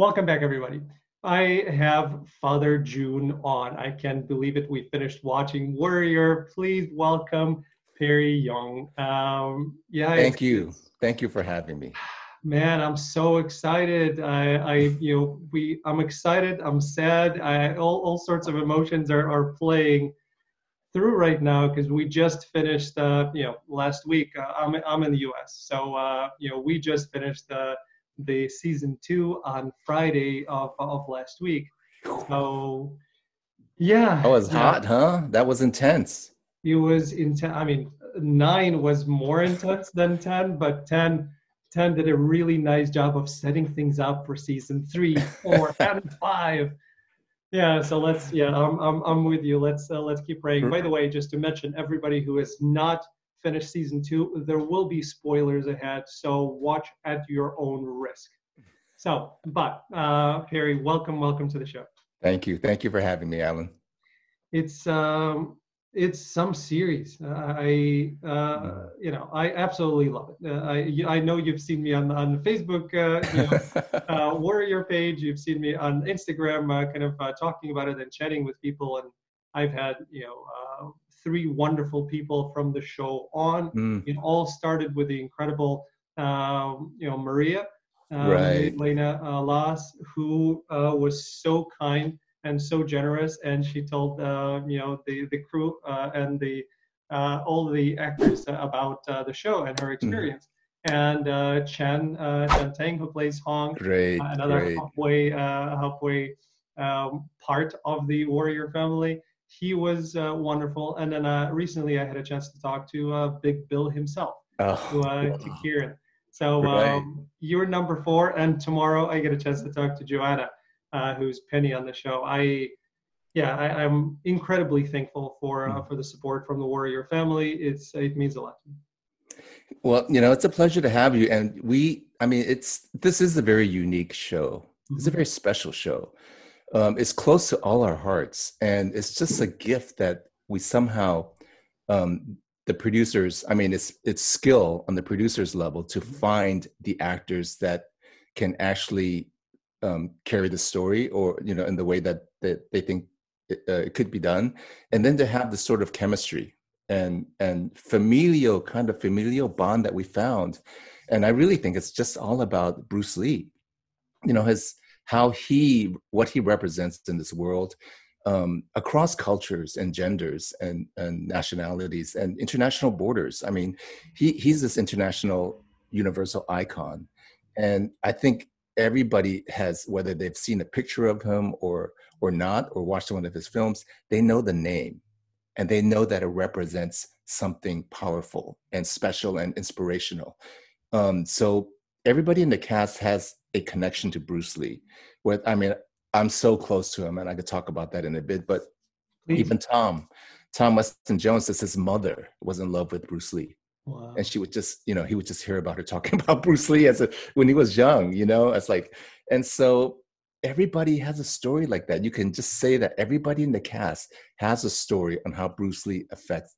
Welcome back, everybody. I have Father Jun on. I can't believe it. We finished watching Warrior. Please welcome Perry Yung. Um, yeah. Thank you. Thank you for having me. Man, I'm so excited. I, I, you know, we. I'm excited. I'm sad. I, all, all sorts of emotions are, are playing through right now because we just finished. Uh, you know, last week. Uh, I'm, I'm in the U.S. So, uh, you know, we just finished the the season two on Friday of of last week. So, yeah. That was yeah. hot, huh? That was intense. It was intense. I mean, nine was more intense than ten, but ten. 10 did a really nice job of setting things up for season three, four, and five. Yeah, so let's yeah, I'm I'm, I'm with you. Let's uh, let's keep praying. By the way, just to mention everybody who is not finished season two, there will be spoilers ahead, so watch at your own risk. So, but uh, Perry, welcome, welcome to the show. Thank you, thank you for having me, Alan. It's um, it's some series. Uh, I uh, you know I absolutely love it. Uh, I I know you've seen me on on Facebook uh, you know, uh, Warrior page. You've seen me on Instagram, uh, kind of talking about it and chatting with people. And I've had you know three wonderful people from the show on. Mm. It all started with the incredible, um, you know, Maria, uh, right. Lena uh, Laas, who uh, was so kind and so generous, and she told uh, you know the the crew uh, and the uh, all the actors about the show and her mm. experience. Mm. And uh, Chen Chen Tang, who plays Hong, great, another great. halfway halfway um, part of the warrior family he was uh, wonderful. And then uh, recently I had a chance to talk to uh, Big Bill himself, oh, to, uh, to Kieran. So right. um, you're number four, and tomorrow I get a chance to talk to Joanna, uh, who's Penny on the show. I, yeah, I, am incredibly thankful for mm. for the support from the Warrior family. It's it means a lot to me. Well, you know, it's a pleasure to have you, and we. I mean, it's this is a very unique show. It's a mm-hmm. very special show um, is close to all our hearts, and it's just a gift that we somehow um, the producers. I mean, it's it's skill on the producers level to mm-hmm. find the actors that can actually um, carry the story, or you know, in the way that that they think it, uh, it could be done, and then to have the sort of chemistry and and familial kind of familial bond that we found and i really think it's just all about bruce lee you know his how he what he represents in this world um, across cultures and genders and, and nationalities and international borders. I mean, he, he's this international universal icon. And I think everybody has, whether they've seen a picture of him or, or not, or watched one of his films, they know the name and they know that it represents something powerful and special and inspirational. Um, so everybody in the cast has a connection to Bruce Lee. With I mean, I'm so close to him, and I could talk about that in a bit. But Please. even Tom, Tom Weston Jones says his mother was in love with Bruce Lee. Wow. And she would just, you know, he would just hear about her talking about Bruce Lee as a when he was young, you know. It's like, and so everybody has a story like that. You can just say that everybody in the cast has a story on how Bruce Lee affects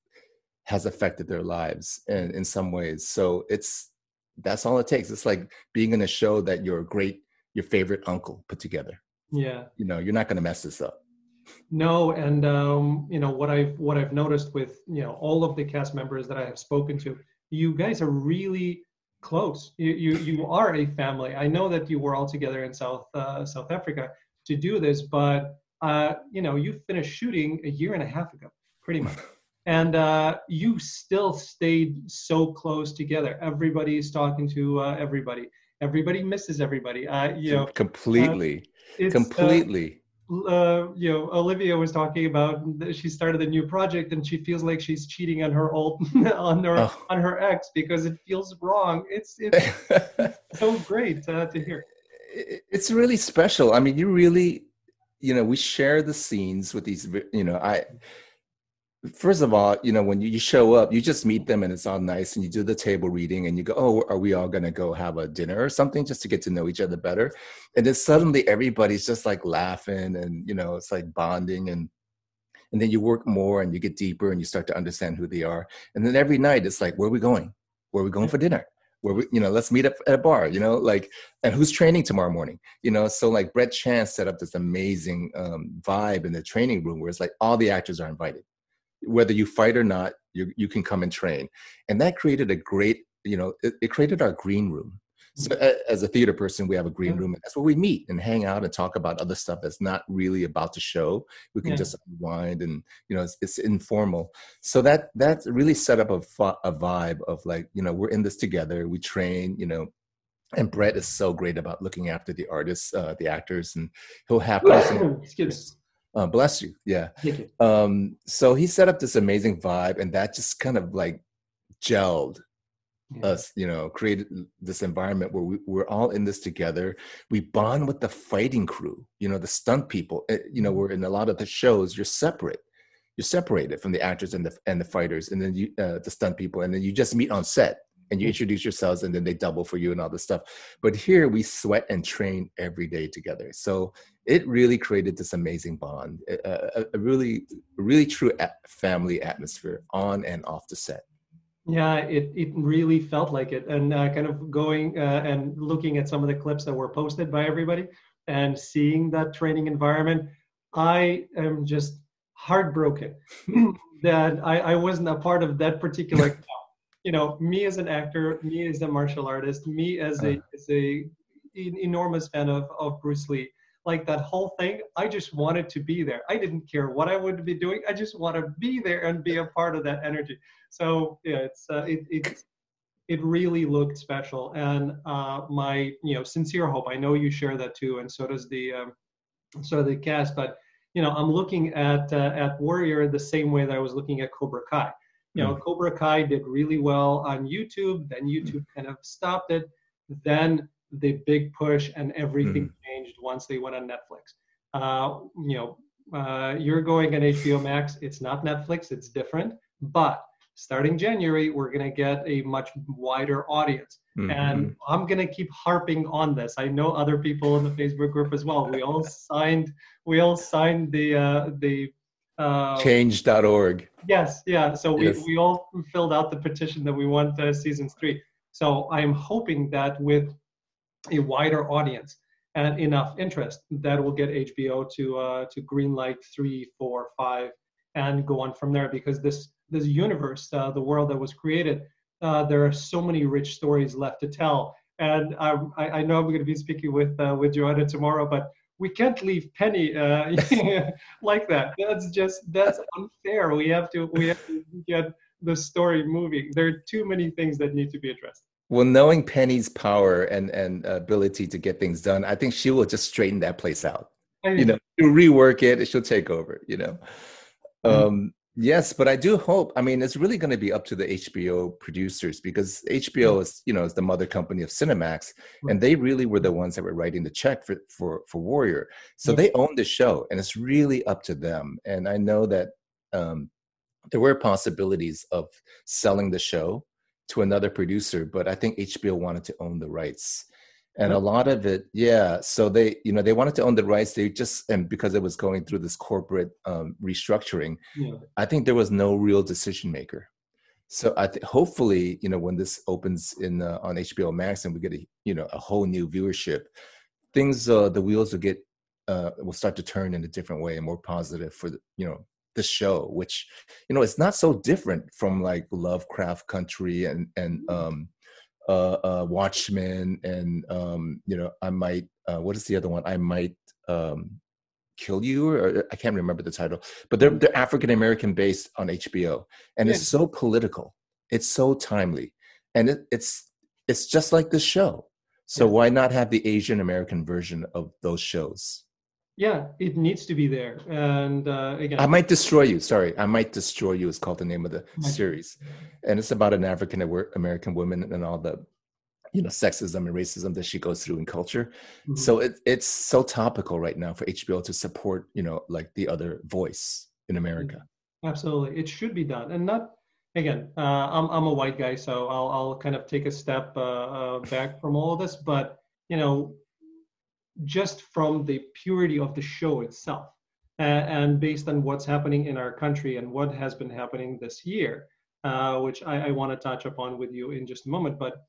has affected their lives in, in some ways. So it's that's all it takes. It's like being in a show that your great, your favorite uncle put together. Yeah. You know, you're not going to mess this up. No, and um, you know what I've what I've noticed with you know all of the cast members that I have spoken to, you guys are really close. You you you are a family. I know that you were all together in South uh, South Africa to do this, but uh, you know you finished shooting a year and a half ago, pretty much. and uh, you still stayed so close together. Everybody's talking to uh, everybody. Everybody misses everybody. Uh, you know, completely, uh, completely. Uh, you know, Olivia was talking about she started a new project and she feels like she's cheating on her old on her oh. on her ex because it feels wrong. It's it's so great to hear. It's really special. I mean, you really, you know, we share the scenes with these. You know, I first of all, you know, when you show up, you just meet them and it's all nice and you do the table reading and you go, oh, are we all going to go have a dinner or something just to get to know each other better? And then suddenly everybody's just like laughing and, you know, it's like bonding and, and then you work more and you get deeper and you start to understand who they are. And then every night it's like, where are we going? Where are we going for dinner? where we, you know, let's meet up at a bar, you know, like, and who's training tomorrow morning, you know? So like Brett Chance set up this amazing um, vibe in the training room where it's like all the actors are invited, whether you fight or not, you you can come and train, and that created a great, you know, it, it created our green room so as a theater person, we have a green room, and that's where we meet and hang out and talk about other stuff that's not really about the show. We can yeah. just unwind, and you know, it's, it's, informal. So that that really set up a a vibe of like, you know, we're in this together. We train, you know, and Brett is so great about looking after the artists, uh, the actors, and he'll have. Excuse uh, bless you. Yeah. You. Um, so he set up this amazing vibe, and that just kind of like gelled yeah. us you know created this environment where we, we're all in this together we bond with the fighting crew you know the stunt people eh, you know mm-hmm. we're in a lot of the shows you're separate you're separated from the actors and the and the fighters and then you uh, the stunt people and then you just meet on set and you mm-hmm. introduce yourselves and then they double for you and all this stuff but here we sweat and train every day together so it really created this amazing bond a, a, a really really true family atmosphere on and off the set yeah, it, it really felt like it. And uh, kind of going uh, and looking at some of the clips that were posted by everybody and seeing that training environment, I am just heartbroken that I, I wasn't a part of that particular. You know, me as an actor, me as a martial artist, me as a, uh. as a enormous fan of, of Bruce Lee. Like that whole thing i just wanted to be there. I didn't care what i would be doing. I just want to be there and be a part of that energy. So yeah it's uh, it, it it really looked special. And uh, my you know sincere hope i know you share that too and so does the um, so the cast but you know i'm looking at uh, at warrior the same way that i was looking at cobra kai you know mm. cobra kai did really well on youtube then youtube mm. kind of stopped it then the big push and everything mm. changed once they went on Netflix. Uh, you know, uh, you're going on HBO Max. It's not Netflix. It's different. But starting January, we're going to get a much wider audience. Mm-hmm. And I'm going to keep harping on this. I know other people in the Facebook group as well. We all signed. We all signed the uh, the uh, change.org. Yes, yeah. So we, yes. we all filled out the petition that we want uh, season three. So I'm hoping that with a wider audience and enough interest that will get HBO to uh, to greenlight three, four, five, and go on from there. Because this this universe, uh, the world that was created, uh, there are so many rich stories left to tell. And I, I know I'm going to be speaking with uh, with Joanna tomorrow, but we can't leave Penny uh, like that. That's just that's unfair. We have to we have to get the story moving. There are too many things that need to be addressed. Well, knowing Penny's power and and ability to get things done, I think she will just straighten that place out. You know, she'll rework it. She'll take over. You know, mm-hmm. um, yes, but I do hope. I mean, it's really going to be up to the HBO producers because HBO mm-hmm. is, you know, is the mother company of Cinemax, and they really were the ones that were writing the check for for for Warrior. So they own the show, and it's really up to them. And I know that um, there were possibilities of selling the show to another producer, but I think HBO wanted to own the rights. And a lot of it, yeah. So they, you know, they wanted to own the rights. They just, and because it was going through this corporate um, restructuring, yeah. I think there was no real decision maker. So I think hopefully, you know, when this opens in uh, on HBO Max and we get a, you know, a whole new viewership, things, uh, the wheels will get, uh, will start to turn in a different way and more positive for the, you know, the show, which you know it's not so different from like Lovecraft Country and and mm-hmm. um, uh, uh, Watchmen and um, you know I might uh, what is the other one? I might um, kill you or I can't remember the title, but they're they're African American based on HBO, and yeah. it's so political, it's so timely, and it, it's it's just like this show. So yeah. why not have the Asian American version of those shows? Yeah it needs to be there. And uh, again i might destroy you. Sorry. I might destroy you is called the name of the series. And it's about an african american woman and all the you know sexism and racism that she goes through in culture. Mm-hmm. so it, it's so topical right now for hbo to support you know like the other voice in america. Absolutely. It should be done. And not again uh, I'm, I'm a white guy so i'll, I'll kind of take a step uh, uh back from all of this. But you know just from the purity of the show itself uh, and based on what's happening in our country and what has been happening this year, uh, which I, I want to touch upon with you in just a moment. But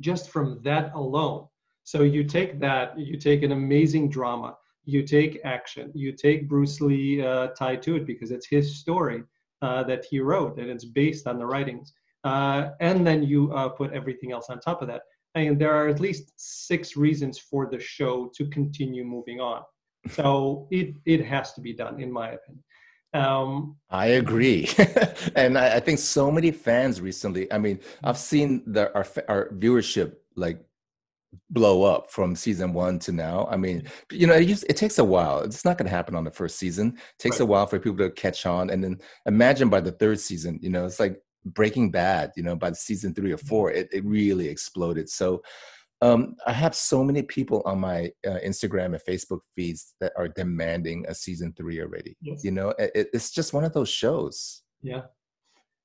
just from that alone. So you take that, you take an amazing drama, you take action, you take Bruce Lee uh, tied to it because it's his story uh, that he wrote and it's based on the writings. Uh, and then you uh, put everything else on top of that. I mean, there are at least six reasons for the show to continue moving on. So it it has to be done, in my opinion. Um, I agree, and I, I, think so many fans recently. I mean, I've seen the our our viewership like blow up from season one to now. I mean, you know, it, just, it takes a while. It's not going to happen on the first season. It takes right. a while for people to catch on, and then imagine by the third season, you know, it's like Breaking Bad. You know, by the season three or four, it, it really exploded. So. Um, I have so many people on my uh, Instagram and Facebook feeds that are demanding a season three already. Yes. You know, it, it's just one of those shows. Yeah,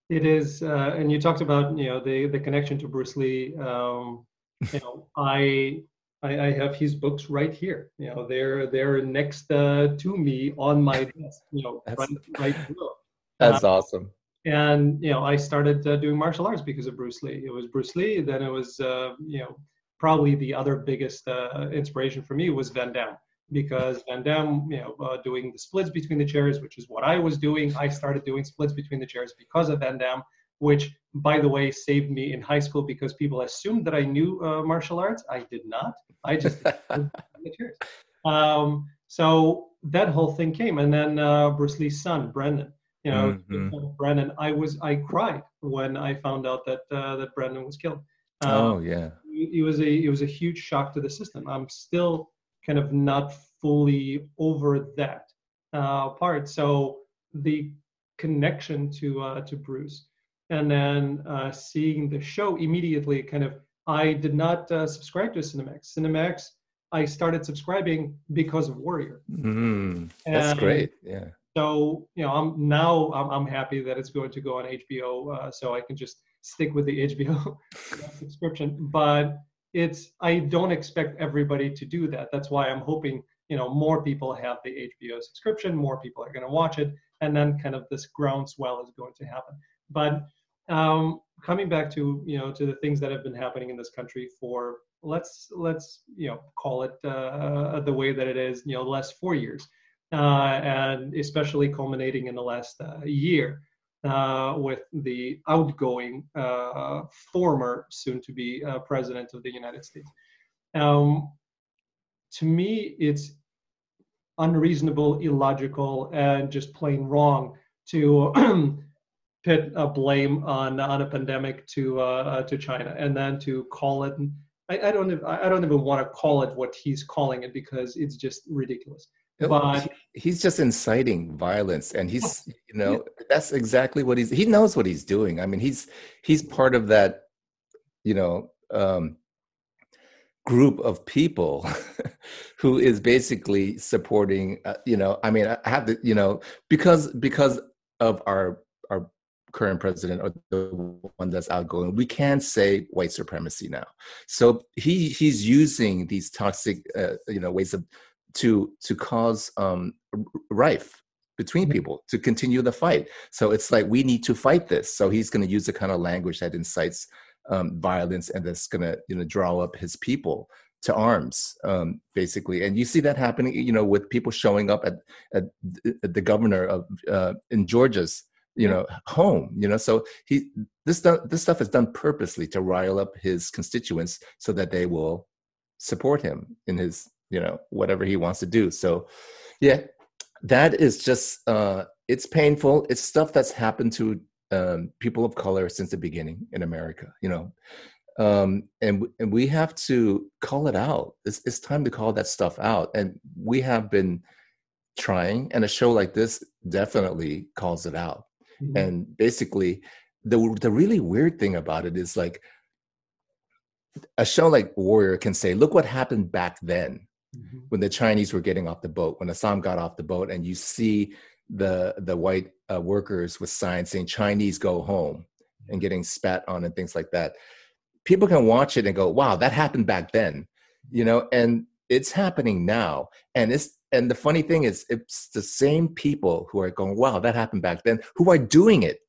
it is. Uh, and you talked about you know the the connection to Bruce Lee. Um, you know, I, I, I have his books right here. You know, they're they're next uh, to me on my desk. You know, that's, right, right below. That's awesome. And you know, I started uh, doing martial arts because of Bruce Lee. It was Bruce Lee. Then it was uh, you know probably the other biggest uh, inspiration for me was Van Damme because Van Damme, you know, uh, doing the splits between the chairs, which is what I was doing. I started doing splits between the chairs because of Van Damme which by the way saved me in high school because people assumed that I knew uh, martial arts. I did not. I just um, so that whole thing came, and then uh, Bruce Lee's son, Brandon. You know, mm-hmm. Brandon. I was I cried when I found out that uh, that Brandon was killed. Um, oh yeah. It, it was a it was a huge shock to the system. I'm still kind of not fully over that uh, part. So the connection to uh, to Bruce and then uh, seeing the show immediately kind of i did not uh, subscribe to cinemax cinemax i started subscribing because of warrior mm, that's great yeah so you know i'm now i'm, I'm happy that it's going to go on hbo uh, so i can just stick with the hbo subscription. But it's i don't expect everybody to do that. That's why i'm hoping you know more people have the hbo subscription more people are going to watch it and then kind of this groundswell is going to happen. But um, coming back to you know to the things that have been happening in this country for let's let's you know call it uh, the way that it is you know the last four years and especially culminating in the last uh, year uh, with the outgoing uh, former soon to be uh, president of the United States. Um, to me, it's unreasonable, illogical, and just plain wrong to put a blame on on a pandemic to uh, to China, and then to call it. I, I don't. I don't even want to call it what he's calling it because it's just ridiculous. But he's just inciting violence, and he's you know that's exactly what he's. He knows what he's doing. I mean, he's he's part of that, you know. Um, group of people who is basically supporting uh, you know i mean i have to you know because because of our our current president or the one that's outgoing, we can't say white supremacy now. So he he's using these toxic, uh, you know, ways of to to cause um, rife between mm-hmm. people to continue the fight. So it's like we need to fight this. So he's going to use the kind of language that incites um, violence and that's going to you know draw up his people to arms um, basically and you see that happening you know with people showing up at, at, the governor of uh, in georgia's you know home you know so he this this stuff is done purposely to rile up his constituents so that they will support him in his you know whatever he wants to do so yeah that is just uh it's painful it's stuff that's happened to um, people of color since the beginning in america you know um, and and we have to call it out. It's, it's time to call that stuff out, and we have been trying. And a show like this definitely calls it out. Mm-hmm. And basically, the the really weird thing about it is like a show like Warrior can say, "Look what happened back then." Mm-hmm. When the Chinese were getting off the boat, when Assam got off the boat, and you see the the white uh, workers with signs saying "Chinese go home" and getting spat on and things like that, people can watch it and go, "Wow, that happened back then," you know, and it's happening now, and it's and the funny thing is it's the same people who are going wow that happened back then who are doing it.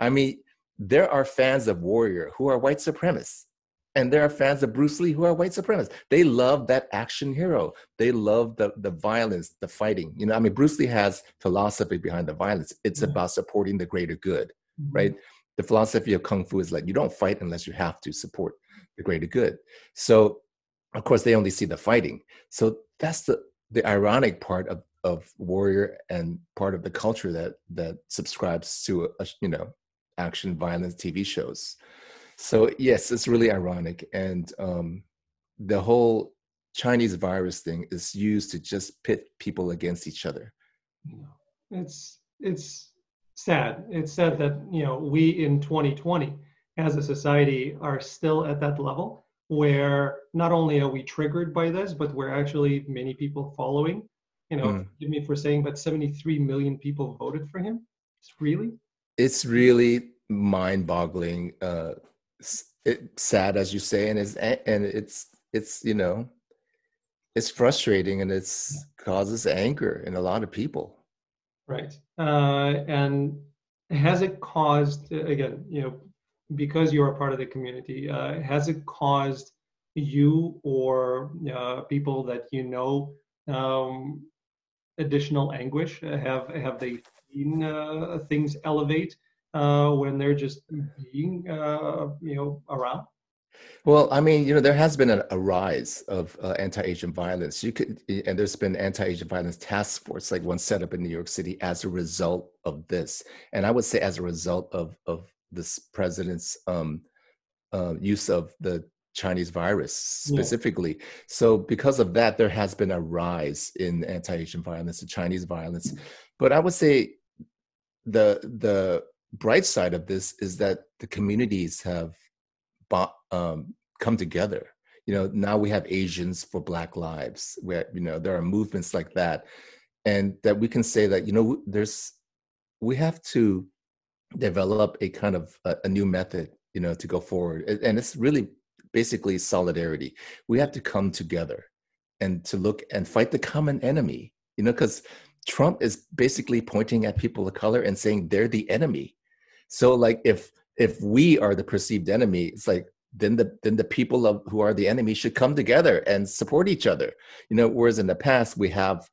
I mean there are fans of warrior who are white supremacists and there are fans of Bruce Lee who are white supremacists. They love that action hero. They love the the violence, the fighting. You know, I mean, Bruce Lee has philosophy behind the violence. It's mm-hmm. about supporting the greater good, mm-hmm. right? The philosophy of kung fu is like you don't fight unless you have to support the greater good. So, of course, they only see the fighting. So that's the the ironic part of of warrior and part of the culture that that subscribes to a, you know action violence TV shows. So yes, it's really ironic, and um, the whole Chinese virus thing is used to just pit people against each other. It's it's sad. It's sad that you know we in 2020 as a society are still at that level where not only are we triggered by this, but we're actually many people following. You know, mm. forgive me for saying, but 73 million people voted for him. It's really. It's really mind-boggling. Uh, it, sad, as you say, and it's and it's it's you know, it's frustrating and it's causes anger in a lot of people. Right, uh, and has it caused again? You know, because you're a part of the community, uh, has it caused you or uh, people that you know um, additional anguish? Have have they seen uh, things elevate uh, when they're just being uh, you know around? Well, I mean, you know, there has been a, a rise of uh, anti-Asian violence. You could, and there's been anti-Asian violence task force, like one set up in New York City, as a result of this. And I would say, as a result of of this president's um, uh, use of the Chinese virus specifically. Yeah. So because of that, there has been a rise in anti-Asian violence, the Chinese violence. But I would say the the bright side of this is that the communities have um, come together. You know, now we have Asians for Black Lives, where you know there are movements like that, and that we can say that you know there's we have to develop a kind of a, a new method you know to go forward. And it's really basically solidarity. We have to come together and to look and fight the common enemy you know because trump is basically pointing at people of color and saying they're the enemy so like if if we are the perceived enemy it's like then the then the people of who are the enemy should come together and support each other you know whereas in the past we have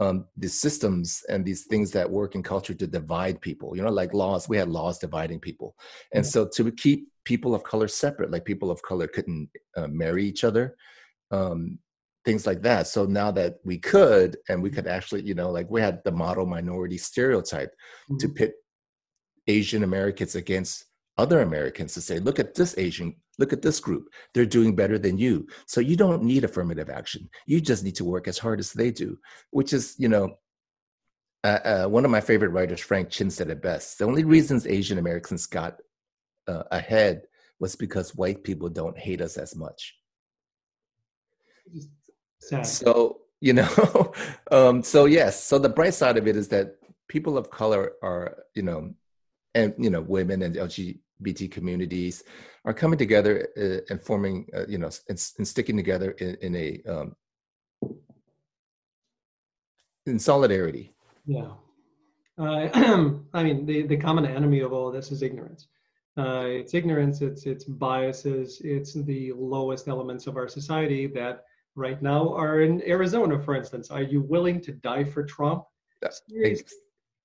um, these systems and these things that work in culture to divide people. You know, like laws, we had laws dividing people. And so to keep people of color separate, like people of color couldn't uh, marry each other, um, things like that. So now that we could, and we could actually, you know, like we had the model minority stereotype mm-hmm. to pit Asian Americans against other Americans to say, look at this Asian, look at this group. They're doing better than you. So you don't need affirmative action. You just need to work as hard as they do, which is, you know, uh, uh, one of my favorite writers, Frank Chin, said it best. The only reasons Asian Americans got uh, ahead was because white people don't hate us as much. Sad. So, you know, um, so yes, so the bright side of it is that people of color are, you know, and you know, women and LGBT communities are coming together uh, and forming, uh, you know, and, and, sticking together in, in a um, in solidarity. Yeah, uh, I mean, the the common enemy of all of this is ignorance. Uh, it's ignorance. It's it's biases. It's the lowest elements of our society that right now are in Arizona, for instance. Are you willing to die for Trump?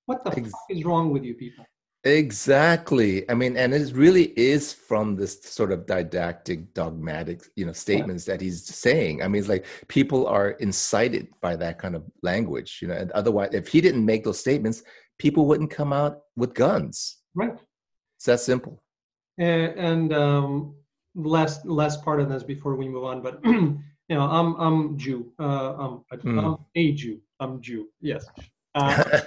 What the fuck is wrong with you people? Exactly. I mean, and it really is from this sort of didactic, dogmatic, you know, statements yeah. that he's saying. I mean, it's like people are incited by that kind of language, you know. And otherwise, if he didn't make those statements, people wouldn't come out with guns. Right. It's that simple. And, and um, last last part of this before we move on, but you know, I'm I'm Jew. Uh, I'm, mm. I'm a Jew. I'm Jew. Yes. Uh,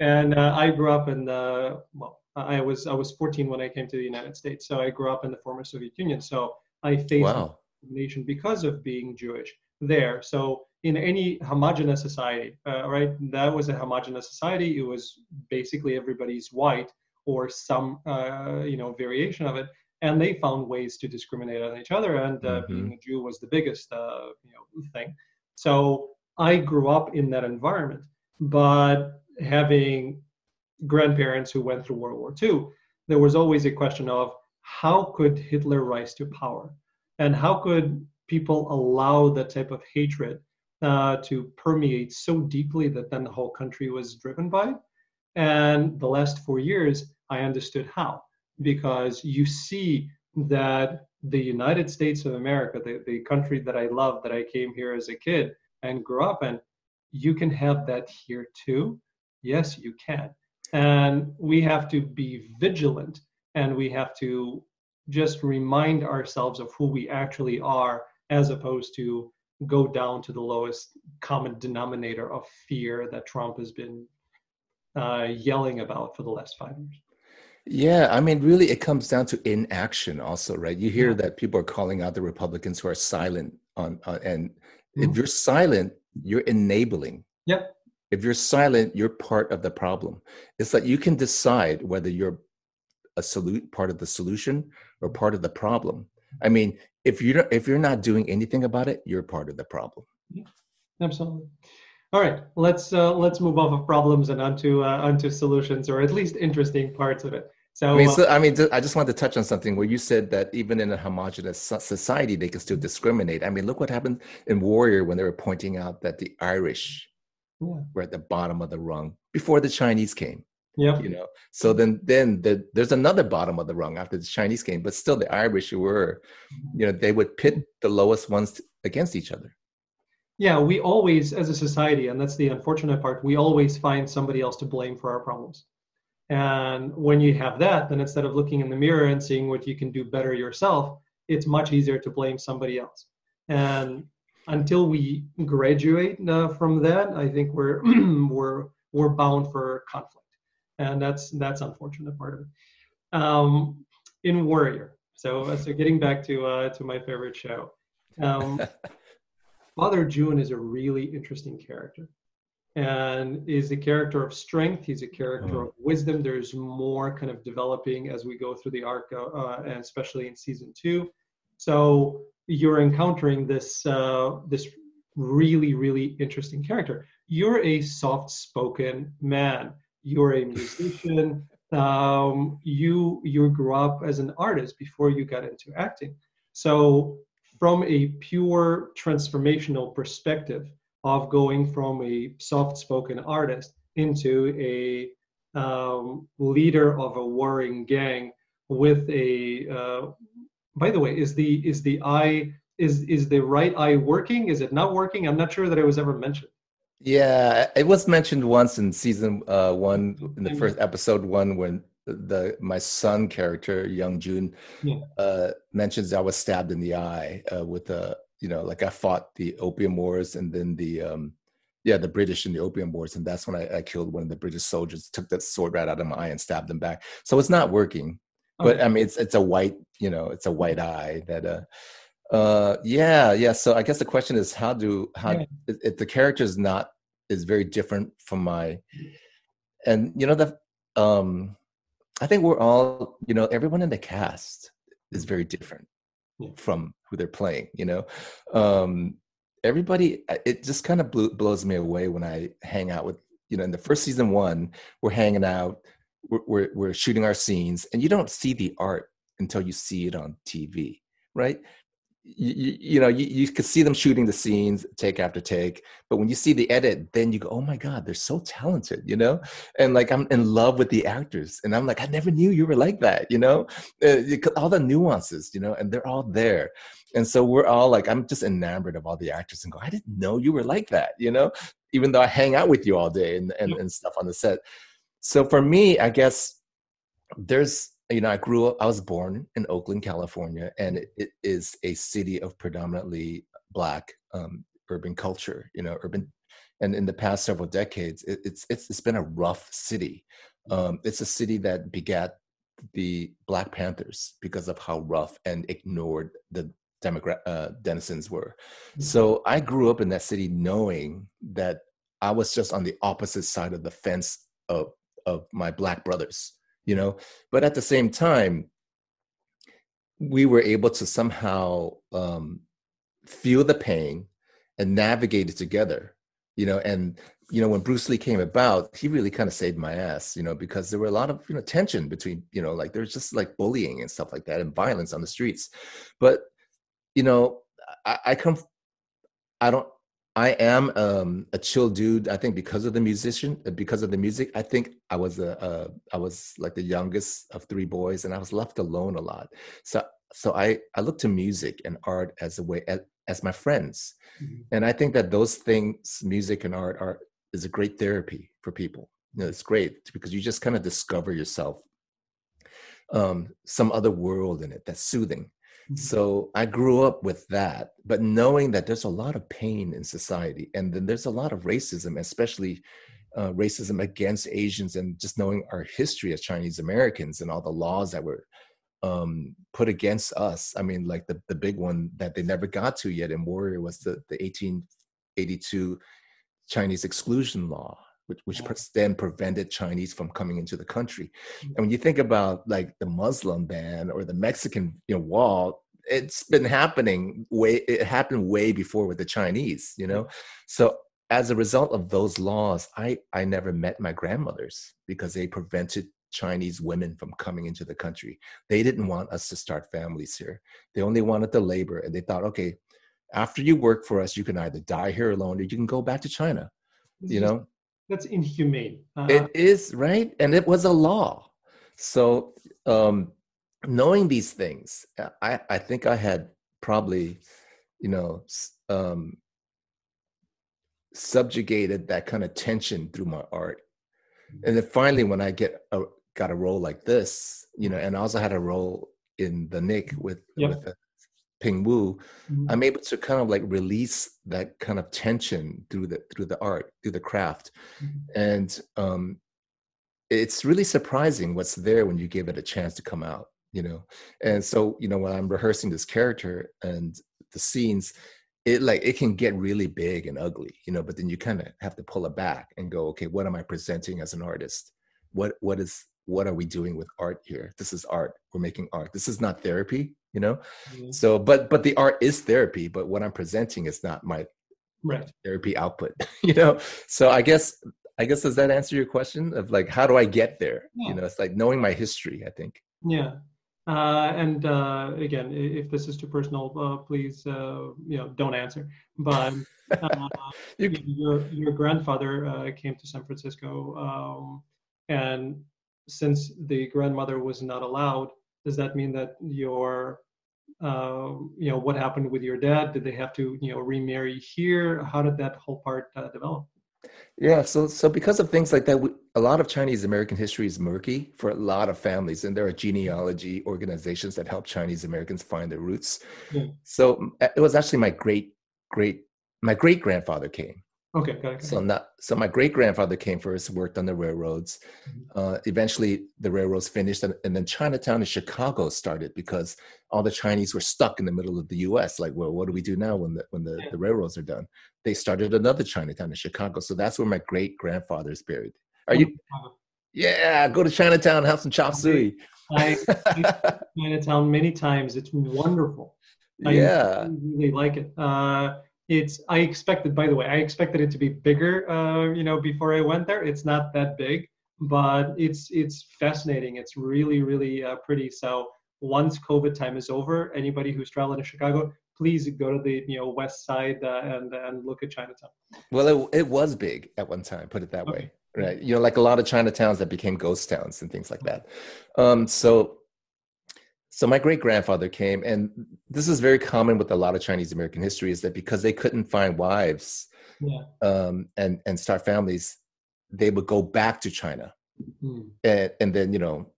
and uh, I grew up in the well, I was I was 14 when I came to the United States, so I grew up in the former Soviet Union. So I faced wow. discrimination because of being Jewish there. So in any homogenous society, uh, right? That was a homogenous society. It was basically everybody's white or some uh, you know variation of it, and they found ways to discriminate on each other. And uh, mm-hmm. being a Jew was the biggest uh, you know thing. So I grew up in that environment, but having grandparents who went through World War II, there was always a question of how could Hitler rise to power? and how could people allow that type of hatred uh, to permeate so deeply that then the whole country was driven by. And the last four years, I understood how, because you see that the United States of America, the, the country that I love, that I came here as a kid and grew up in, you can have that here too. Yes, you can. And we have to be vigilant and we have to just remind ourselves of who we actually are as opposed to go down to the lowest common denominator of fear that Trump has been uh, yelling about for the last five years. Yeah, I mean, really, it comes down to inaction, also, right? You hear yeah. that people are calling out the Republicans who are silent on, uh, and mm-hmm. if you're silent, you're enabling. Yep. If you're silent, you're part of the problem. It's like you can decide whether you're a solu- part of the solution or part of the problem. I mean, if you're if you're not doing anything about it, you're part of the problem. Yeah, absolutely. All right, let's uh, let's move off of problems and onto uh, onto solutions, or at least interesting parts of it. So, I mean, so, uh, I mean, I just wanted to touch on something where you said that even in a homogenous society, they can still discriminate. I mean, look what happened in Warrior when they were pointing out that the Irish yeah. were at the bottom of the rung before the Chinese came. Yeah. You know, so then then the, there's another bottom of the rung after the Chinese came, but still the Irish were, you know, they would pit the lowest ones against each other. Yeah, we always, as a society, and that's the unfortunate part, we always find somebody else to blame for our problems. And when you have that, then instead of looking in the mirror and seeing what you can do better yourself, it's much easier to blame somebody else. And until we graduate uh, from that, I think we're we're we're bound for conflict and that's that's unfortunate part of it. Um, in Warrior, so so getting back to uh, to my favorite show, um, Father Jun is a really interesting character, and is a character of strength. He's a character mm. of wisdom. There's more kind of developing as we go through the arc, uh, uh, and especially in season two. So you're encountering this uh, this really really interesting character. You're a soft-spoken man. You're a musician. Um, you you grew up as an artist before you got into acting. So from a pure transformational perspective of going from a soft-spoken artist into a um, leader of a warring gang with a uh, by the way is the is the eye is is the right eye working? Is it not working? I'm not sure that it was ever mentioned. Yeah, it was mentioned once in season uh, one, in the first episode one, when the my son character Young Jun yeah. uh, mentions I was stabbed in the eye uh, with a you know like I fought the opium wars and then the um, yeah the British in the opium wars and that's when I, I, killed one of the British soldiers took that sword right out of my eye and stabbed him back. So it's not working, okay. but I mean it's it's a white you know it's a white eye that uh uh, yeah, yeah. So I guess the question is, how do how yeah. if the character is not is very different from my, and you know the um, I think we're all you know everyone in the cast is very different yeah. from who they're playing. You know, um, everybody. It just kind of blows me away when I hang out with you know in the first season one we're hanging out we're, we're, shooting our scenes and you don't see the art until you see it on tv right? You, you know you, you could see them shooting the scenes take after take but when you see the edit then you go oh my god they're so talented you know? And like i'm in love with the actors and i'm like i never knew you were like that you know? Uh, all the nuances you know and they're all there. And so we're all like i'm just enamored of all the actors and go i didn't know you were like that you know? Even though i hang out with you all day and, and, and stuff on the set so for me i guess there's you know, I grew up, I was born in Oakland, California, and it, it is a city of predominantly Black um, urban culture, you know, urban. And in the past several decades, it, it's, it's, it's been a rough city. Um, it's a city that begat the Black Panthers because of how rough and ignored the demogra- uh, denizens were. Mm-hmm. So I grew up in that city knowing that I was just on the opposite side of the fence of, of my Black brothers you know? But at the same time we were able to somehow um, feel the pain and navigate it together you know? And you know when bruce lee came about he really kind of saved my ass you know? Because there were a lot of you know tension between you know like there's just like bullying and stuff like that and violence on the streets. But you know, I, I come, I don't, I am um, a chill dude. I think because of the musician, uh, because of the music. I think I was a, a I was like the youngest of three boys, and I was left alone a lot. So so I I look to music and art as a way as, as my friends, mm-hmm. and I think that those things, music and art, are is a great therapy for people. You know, it's great because you just kind of discover yourself, um, some other world in it that's soothing. So I grew up with that, but knowing that there's a lot of pain in society, and then there's a lot of racism, especially uh, racism against Asians, and just knowing our history as Chinese Americans and all the laws that were um, put against us. I mean, like the, the big one that they never got to yet in Warrior was the, the 1882 Chinese exclusion law, which, which then prevented Chinese from coming into the country. Mm. And when you think about like the Muslim ban or the Mexican you know, wall, it's been happening way, it happened way before with the Chinese, you know? So as a result of those laws, I, I never met my grandmothers because they prevented Chinese women from coming into the country. They didn't want us to start families here. They only wanted the labor, and they thought, okay, after you work for us, you can either die here alone or you can go back to China. You know, that's inhumane. Uh, it is right, and it was a law. So, um, knowing these things, I I think I had probably, you know, um, subjugated that kind of tension through my art and then finally when i get a, got a role like this, you know, and I also had a role in the Knick with yep. with uh, Ping Wu, mm-hmm. I'm able to kind of like release that kind of tension through the through the art, through the craft, mm-hmm. and um, it's really surprising what's there when you give it a chance to come out, you know. And so, you know, when I'm rehearsing this character and the scenes, it like it can get really big and ugly, you know. But then you kind of have to pull it back and go, okay, what am I presenting as an artist? What what is what are we doing with art here this is art we're making art this is not therapy you know mm-hmm. so but but the art is therapy but what i'm presenting is not my right. therapy output you know so i guess i guess does that answer your question of like how do i get there yeah. you know it's like knowing my history i think yeah uh, and uh, again, if this is too personal, uh, please, uh, you know, don't answer. But uh, your your grandfather uh, came to San Francisco, um, and since the grandmother was not allowed, does that mean that your uh, you know what happened with your dad? Did they have to you know remarry here? How did that whole part uh, develop? Yeah, so so because of things like that, we, a lot of Chinese American history is murky for a lot of families, and there are genealogy organizations that help Chinese Americans find their roots. Yeah. So it was actually my great great my great grandfather came Okay, got it. So not so my great grandfather came first, worked on the railroads. Mm-hmm. Uh, eventually, the railroads finished, and, and, then Chinatown in Chicago started because all the Chinese were stuck in the middle of the U.S. Like, well, what do we do now when the when the, yeah. the railroads are done? They started another Chinatown in Chicago, so that's where my great grandfather is buried. Are you? Yeah, go to Chinatown, have some chop suey. I, I Chinatown many times. It's wonderful. I yeah, really like it. Uh, it's i expected by the way i expected it to be bigger uh, you know before i went there. It's not that big but it's it's fascinating. It's really really uh, pretty. So once covid time is over anybody who's traveling to chicago please go to the you know west side uh, and and look at chinatown. Well it, it was big at one time put it that okay. way right? You know like a lot of chinatowns that became ghost towns and things like that. Um so so my great grandfather came, and this is very common with a lot of Chinese American history, is that because they couldn't find wives yeah. um, and and start families, they would go back to China, mm. and, and then you know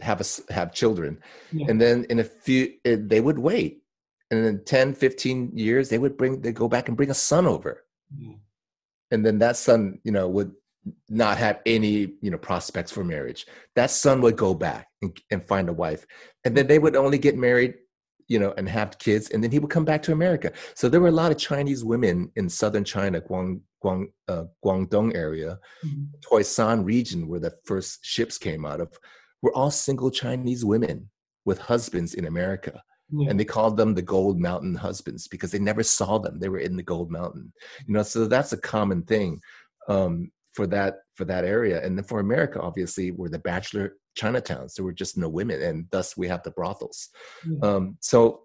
have a, have children, yeah. and then in a few it, they would wait, and in 10, 15 years they would bring they go back and bring a son over, mm. and then that son you know would not have any you know prospects for marriage. That son would go back and, and, find a wife. And then they would only get married you know and have kids and then he would come back to america. So there were a lot of chinese women in southern china guang, guang, uh, guangdong area. Mm-hmm. toisan region where the first ships came out of were all single chinese women with husbands in america. Yeah. and they called them the gold mountain husbands because they never saw them. They were in the gold mountain. You know so that's a common thing. Um, for that for that area and then for america obviously we're the bachelor chinatowns there were just no women and thus we have the brothels mm-hmm. um, so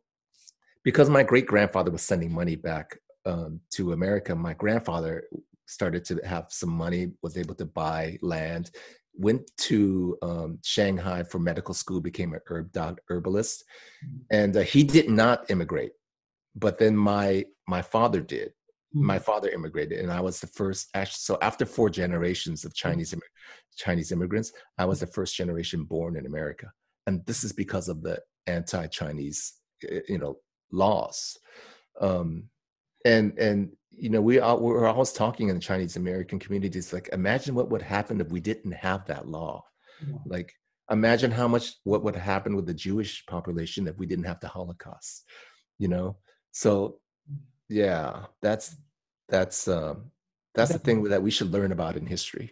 because my great grandfather was sending money back um, to America, my grandfather started to have some money, was able to buy land, went to um, Shanghai for medical school, became an herb doc, herbalist, mm-hmm. and uh, he did not immigrate. But then my my father did. Mm-hmm. My father immigrated, and I was the first. Actually, so after four generations of mm-hmm. Chinese Chinese immigrants, I was the first generation born in America, and this is because of the anti-Chinese, you know, laws. Um, and and you know we are we're always talking in the chinese american communities like imagine what would happen if we didn't have that law yeah. like imagine how much what would happen with the jewish population if we didn't have the holocaust you know so yeah that's that's um that's the thing that we should learn about in history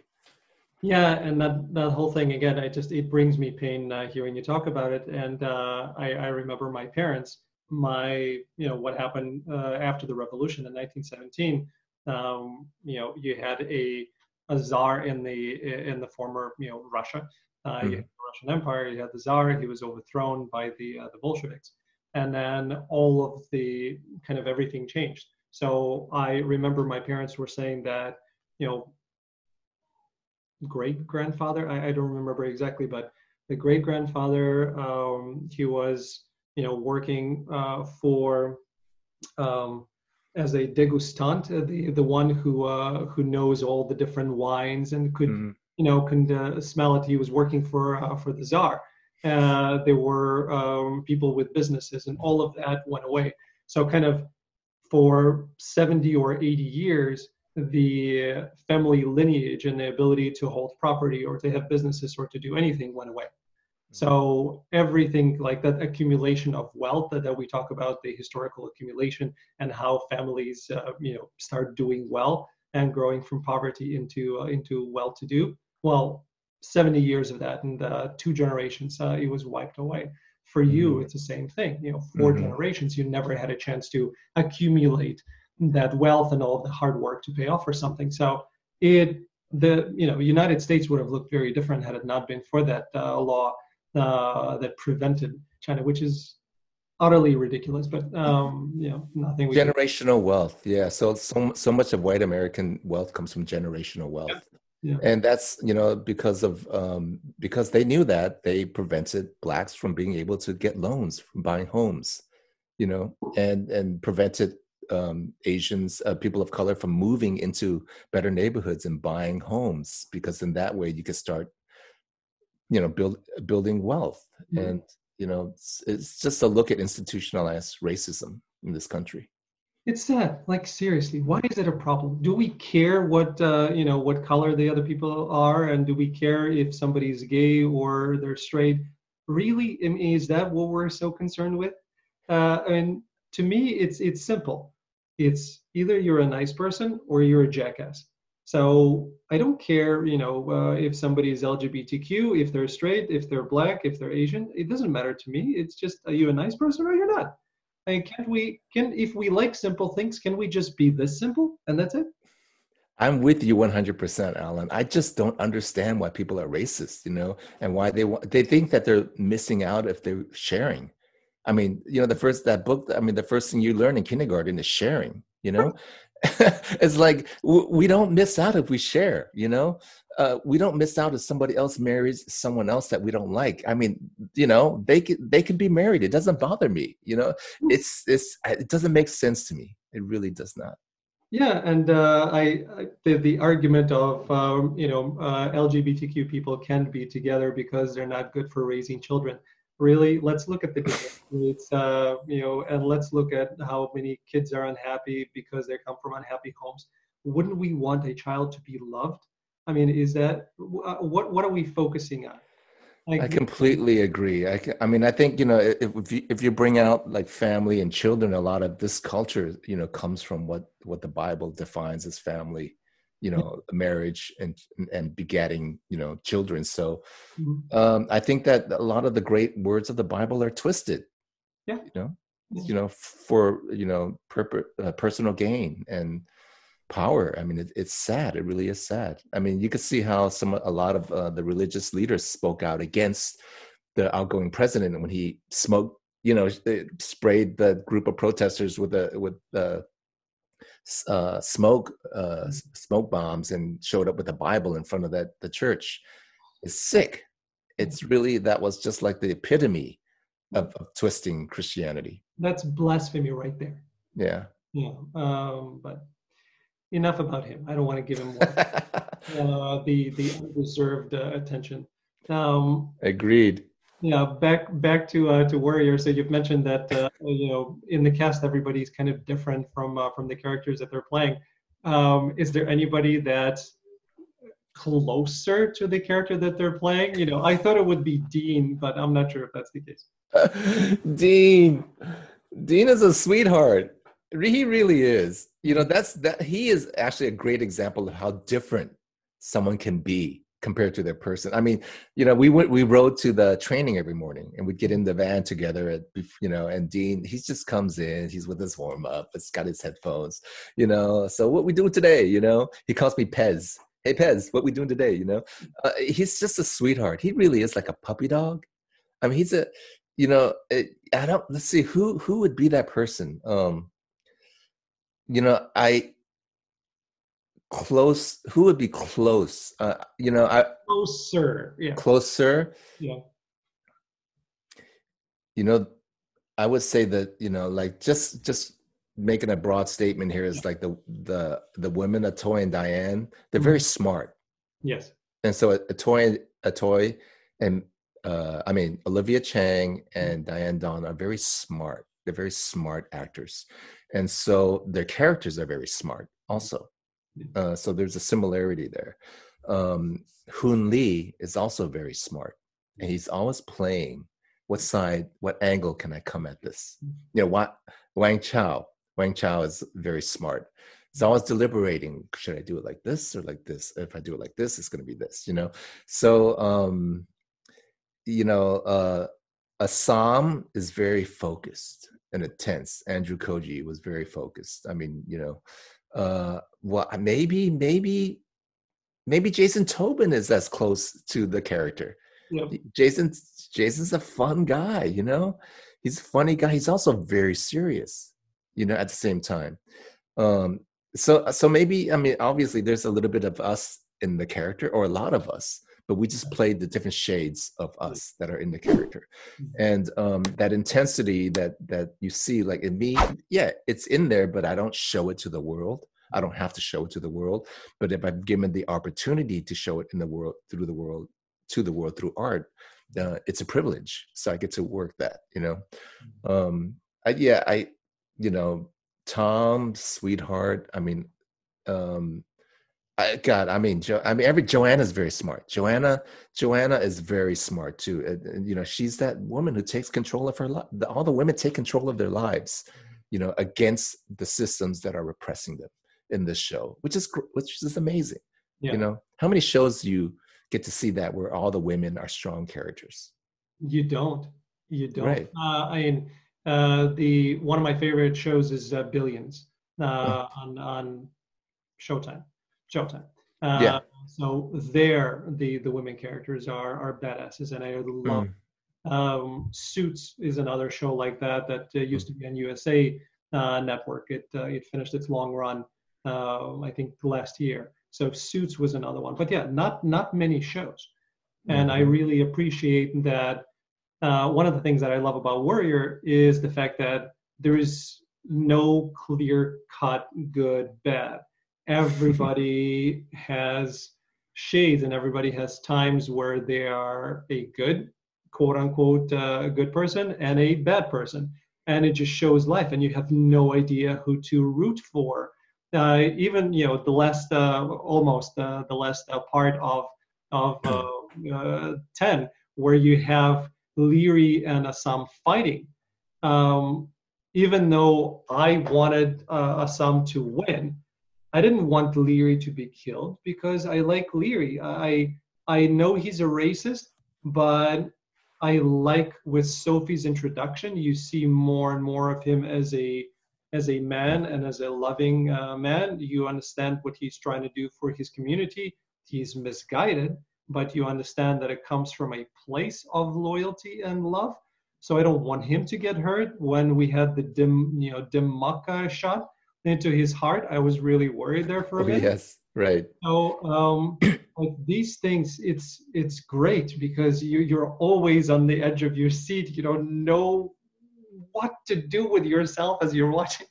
yeah and that that whole thing again i just it brings me pain uh, hearing you talk about it and uh, i i remember my parents my you know what happened uh, after the revolution in 1917 um, you know you had a a czar in the in the former you know russia uh, mm-hmm. you had the russian empire you had the czar he was overthrown by the uh, the bolsheviks and then all of the kind of everything changed so i remember my parents were saying that you know great grandfather I, I don't remember exactly but the great grandfather um, he was you know, working uh, for um, as a degustant, uh, the the one who uh, who knows all the different wines and could mm-hmm. you know can uh, smell it. He was working for uh, for the czar. Uh, there were um, people with businesses, and all of that went away. So kind of for 70 or 80 years, the family lineage and the ability to hold property or to have businesses or to do anything went away. So everything like that accumulation of wealth that, that we talk about, the historical accumulation and how families, uh, you know, start doing well and growing from poverty into uh, into well-to-do. Well, 70 years of that and uh, two generations, uh, it was wiped away. For you, mm-hmm. it's the same thing. You know, 4 mm-hmm. generations, you never had a chance to accumulate that wealth and all the hard work to pay off for something. So it the you know United States would have looked very different had it not been for that uh, law uh, that prevented China, which is utterly ridiculous. But um, you know, nothing. generational wealth, yeah. So so so much of white American wealth comes from generational wealth. Yeah. Yeah. And that's you know because of um, because they knew that they prevented blacks from being able to get loans from buying homes, you know, and and prevented um, Asians, uh, people of color, from moving into better neighborhoods and buying homes because in that way you could start you know build building wealth mm-hmm. and you know it's, it's, just a look at institutionalized racism in this country it's sad like seriously why is it a problem do we care what uh, you know what color the other people are and do we care if somebody's gay or they're straight really I mean, is that what we're so concerned with uh, and to me it's it's simple it's either you're a nice person or you're a jackass so I don't care, you know, uh, if somebody is LGBTQ, if they're straight, if they're black, if they're Asian. It doesn't matter to me. It's just, are you a nice person or you're not? And can't we? Can if we like simple things, can we just be this simple and that's it? I'm with you 100%, Alan. I just don't understand why people are racist, you know, and why they want, they think that they're missing out if they're sharing. I mean, you know, the first that book, I mean, the first thing you learn in kindergarten is sharing, you know, it's like we don't miss out if we share you know? Uh, we don't miss out if somebody else marries someone else that we don't like. I mean you know they can they can be married. It doesn't bother me you know? It's it's it doesn't make sense to me. It really does not. Yeah and uh, I, I, the, the argument of um, you know uh, lgbtq people can be together because they're not good for raising children really let's look at the rates uh, you know and let's look at how many kids are unhappy because they come from unhappy homes. Wouldn't we want a child to be loved? I mean is that uh, what what are we focusing on? Like, I completely agree. I, I mean, I think you know if if you, if you bring out like family and children, a lot of this culture, you know, comes from what what the Bible defines as family you know marriage and and begetting you know children. So mm-hmm. um i think that a lot of the great words of the bible are twisted yeah. you know? Yeah. you know for you know per, uh, personal gain and power. I mean it, it's sad. It really is sad. I mean you could see how some a lot of uh, the religious leaders spoke out against the outgoing president when he smoked you know, sprayed the group of protesters with the with the uh, smoke uh, mm. smoke bombs and showed up with a Bible in front of that the church is sick. It's really that was just like the epitome of, of twisting Christianity. That's blasphemy right there. Yeah. Yeah. Um, but enough about him. I don't want to give him more, uh, the the undeserved uh, attention. Um, Agreed. Yeah, back back to uh, to Warrior. So you've mentioned that uh, you know in the cast everybody's kind of different from uh, from the characters that they're playing. Um, is there anybody that's closer to the character that they're playing? You know, I thought it would be Dean, but I'm not sure if that's the case. Dean, Dean is a sweetheart. He really is. You know, that's that. He is actually a great example of how different someone can be compared to their person. I mean, you know, we went, we rode to the training every morning and we'd get in the van together at, you know, and Dean, he just comes in, he's with his warm up, it's got his headphones, you know, so what we doing today, you know, he calls me Pez. Hey Pez, what we doing today, you know? Uh, he's just a sweetheart. He really is like a puppy dog. I mean, he's a, you know, it, I don't, let's see, who, who would be that person? Um, you know, I, close who would be close? Uh, you know i closer yeah. Closer? Yeah. You know i would say that you know like just just making a broad statement here is like the the the women atoy and diane they're very mm-hmm. smart. Yes. And so atoy atoy and uh i mean Olivia Cheng and Dianne Doan are very smart. They're very smart actors. And so their characters are very smart also uh, so there's a similarity there. Um, Hoon Lee is also very smart, and he's always playing what side, what angle can I come at this? You know, what Wang Chao. Wang Chao is very smart. He's always deliberating. Should I do it like this or like this? If I do it like this, it's going to be this. You know. So, um, you know, uh, Assam is very focused and intense. Andrew Koji was very focused. I mean, you know, uh well maybe maybe maybe jason tobin is as close to the character. Yep. jason jason's a fun guy you know? He's a funny guy. He's also very serious you know at the same time. Um so so maybe i mean obviously there's a little bit of us in the character or a lot of us but we just played the different shades of us that are in the character. Mm-hmm. and um, that intensity that that you see like in me yeah it's in there but i don't show it to the world i don't have to show it to the world but if i'm given the opportunity to show it in the world through the world to the world through art uh, it's a privilege so i get to work that you know mm-hmm. um I, yeah i you know tom sweetheart i mean um I, God, I mean, jo, I mean, every Joanna's very smart. Joanna, Joanna is very smart too. And, and, you know, she's that woman who takes control of her life. All the women take control of their lives, you know, against the systems that are repressing them in this show, which is which is amazing. Yeah. You know, how many shows do you get to see that where all the women are strong characters? You don't. You don't. Right. Uh, I mean, uh, the one of my favorite shows is uh, Billions uh, on on Showtime Showtime. Uh, yeah. So there, the the women characters are are badasses, and I love. Mm. Um, Suits is another show like that that uh, used to be on USA uh, Network. It uh, it finished its long run, uh, I think, last year. So Suits was another one, but yeah, not not many shows, and mm-hmm. I really appreciate that. Uh, one of the things that I love about Warrior is the fact that there is no clear cut good bad everybody has shades and everybody has times where they are a good quote unquote uh, good person and a bad person and it just shows life and you have no idea who to root for even you know the last uh, almost uh, the last uh, part of of uh, 10 where you have Leary and Assam fighting um, even though I wanted Assam to win I didn't want Leary to be killed because I like Leary. I I know he's a racist, but I like with Sophie's introduction, you see more and more of him as a as a man and as a loving uh, man. You understand what he's trying to do for his community. He's misguided, but you understand that it comes from a place of loyalty and love. so I don't want him to get hurt. When we had the dim, you know, Dimaka shot into his heart, I was really worried there for a Oh, bit. yes, right. So um, like these things, it's it's great because you you're always on the edge of your seat. You don't know what to do with yourself as you're watching.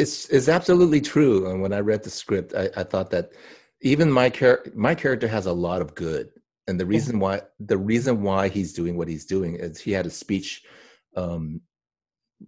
It's it's absolutely true. And when I read the script, I, I thought that even my char- my character has a lot of good. And the reason why the reason why he's doing what he's doing is he had a speech um,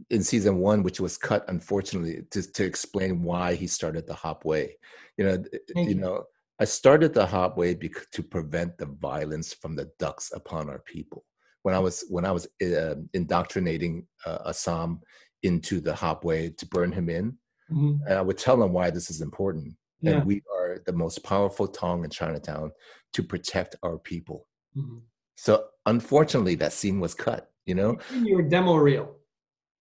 in season one, which was cut unfortunately to to explain why he started the Hop Wei. You know, Thank you know, I started the Hop Wei bec- to prevent the violence from the ducks upon our people. When I was when I was uh, indoctrinating uh, Assam into the Hop Wei to burn him in, Mhm. and I would tell him why this is important. Yeah. And we are the most powerful Tong in Chinatown to protect our people. Mhm. So unfortunately, that scene was cut. You know, In your demo reel.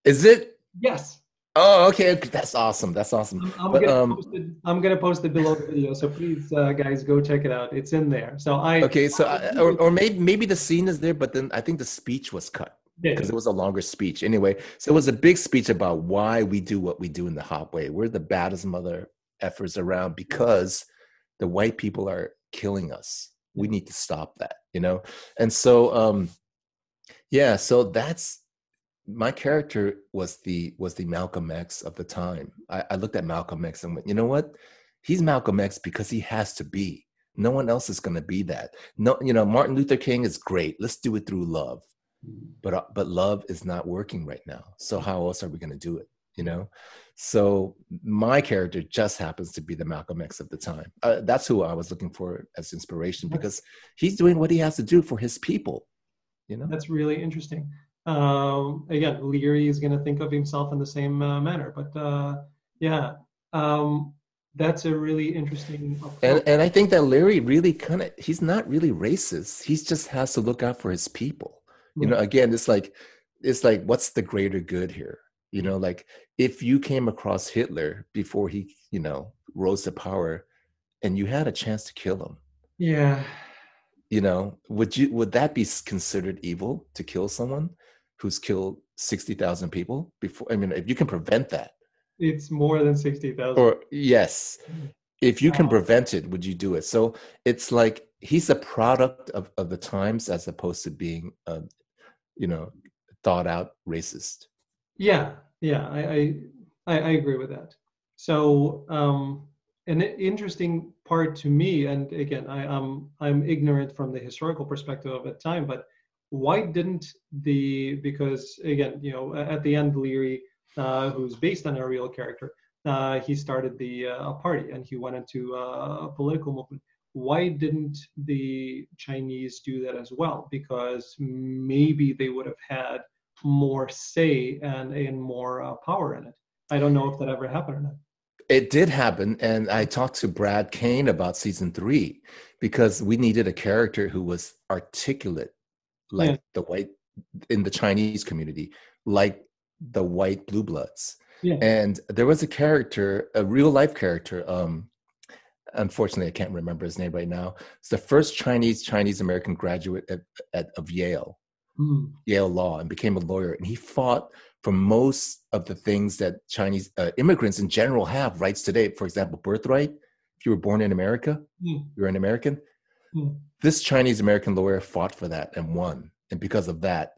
is it? Yes. Oh, okay. That's awesome. That's awesome. I'm, I'm But, gonna um, post it. I'm gonna post it below the video, so please, uh, guys, go check it out. It's in there. So I Okay, so I, or, or maybe maybe the scene is there, but then I think the speech was cut Yeah. because it was a longer speech. Anyway, so it was a big speech about why we do what we do in the Hop Wei. We're the baddest mother effers around because the white people are killing us. We need to stop that, you know. And so, um, yeah, so that's my character was the was the Malcolm X of the time. I, I looked at Malcolm X and went, you know what? He's Malcolm X because he has to be. No one else is going to be that. No, you know, Martin Luther King is great. Let's do it through love. But uh, but love is not working right now. So how else are we going to do it? You know. So my character just happens to be the Malcolm X of the time. Uh, that's who I was looking for as inspiration because he's doing what he has to do for his people. You know. That's really interesting. Um, again, Leary is going to think of himself in the same uh, manner, but uh, yeah, um, that's a really interesting. approach. And and I think that Larry really kind of he's not really racist. He just has to look out for his people. You know, again, it's like it's like what's the greater good here? You know, like if you came across Hitler before he, you know, rose to power and you had a chance to kill him, yeah, you know, would you would that be considered evil to kill someone who's killed 60,000 people before I mean, if you can prevent that. It's more than sixty thousand. or yes. If you can prevent it would you do it? So it's like he's a product of, of the times as opposed to being a you know thought out racist. Yeah, yeah, I, I I I agree with that. So um, an interesting part to me, and again, I, I'm I'm ignorant from the historical perspective of the time, but why didn't the because again, you know, at the end, Leary, uh, who's based on a real character, uh, he started the uh, party and he went into uh, a political movement. Why didn't the Chinese do that as well? Because maybe they would have had more say and and more uh, power in it. I don't know if that ever happened or not. it did happen and i talked to brad kane about season three because we needed a character who was articulate like Yeah. the white in the chinese community like the white blue bloods Yeah. and there was a character a real life character um unfortunately i can't remember his name right now it's the first chinese chinese american graduate at, at, of yale Mm, Yale Law and became a lawyer. And he fought for most of the things that Chinese uh, immigrants in general have rights today. For example, birthright. If you were born in America, mm, you're an American. Mm. This Chinese American lawyer fought for that and won. And because of that,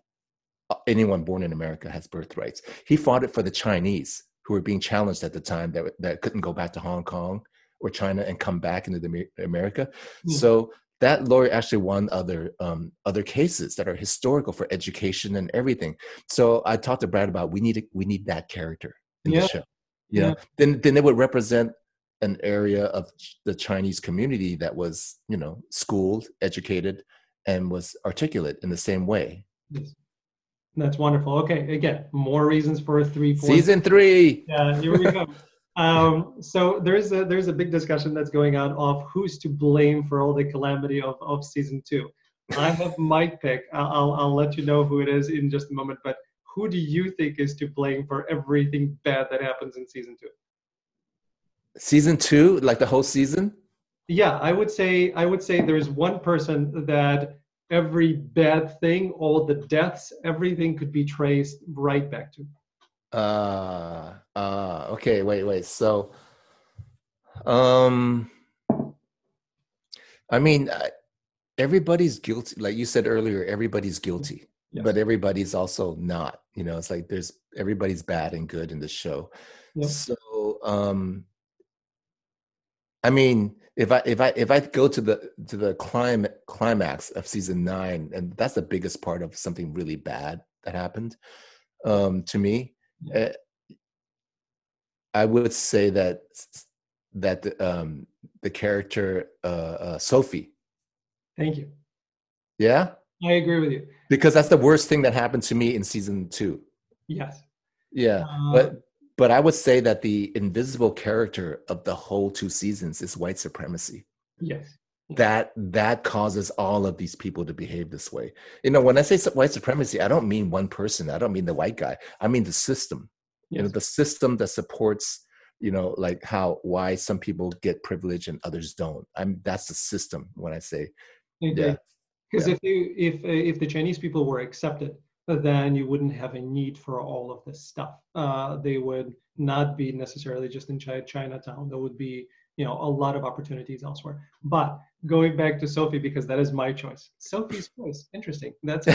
anyone born in America has birthrights. He fought it for the Chinese who were being challenged at the time that, that couldn't go back to Hong Kong or China and come back into the, America. Mm. So that lawyer actually won other um, other cases that are historical for education and everything. So I talked to Brad about we need a, we need that character in Yeah. the show. You know, Yeah. then then it would represent an area of the Chinese community that was you know schooled, educated, and was articulate in the same way. Yes. That's wonderful. Okay, again, more reasons for a three point. Season three. Yeah, here we go. um, so there's a there's a big discussion that's going on of who's to blame for all the calamity of, of season two. I have my pick. I'll, I'll I'll let you know who it is in just a moment. But who do you think is to blame for everything bad that happens in season two? Season two, like the whole season. Yeah, I would say I would say there's one person that every bad thing, all the deaths, everything could be traced right back to. Uh, uh, okay, wait, wait. So, um, I mean, everybody's guilty. Like you said earlier, everybody's guilty, yes. but everybody's also not. You know, it's like there's everybody's bad and good in the show. Yes. So, um, I mean, if I if I if I go to the to the clim climax of season nine, and that's the biggest part of something really bad that happened um, to me, uh, I would say that that the, um, the character uh, uh, Sophie. Thank you. Yeah, I agree with you because that's the worst thing that happened to me in season two. Yes. Yeah, uh, but but I would say that the invisible character of the whole two seasons is white supremacy. Yes. That that causes all of these people to behave this way. You know, when I say white supremacy, I don't mean one person. I don't mean the white guy. I mean the system. Yes. You know, the system that supports you know like how why some people get privilege and others don't i'm that's the system when i say yeah because yeah. if you if uh, if the chinese people were accepted then you wouldn't have a need for all of this stuff. Uh, they would not be necessarily just in Chinatown. There would be, you know, a lot of opportunities elsewhere. But going back to Sophie, because that is my choice. Sophie's choice. Interesting. That's.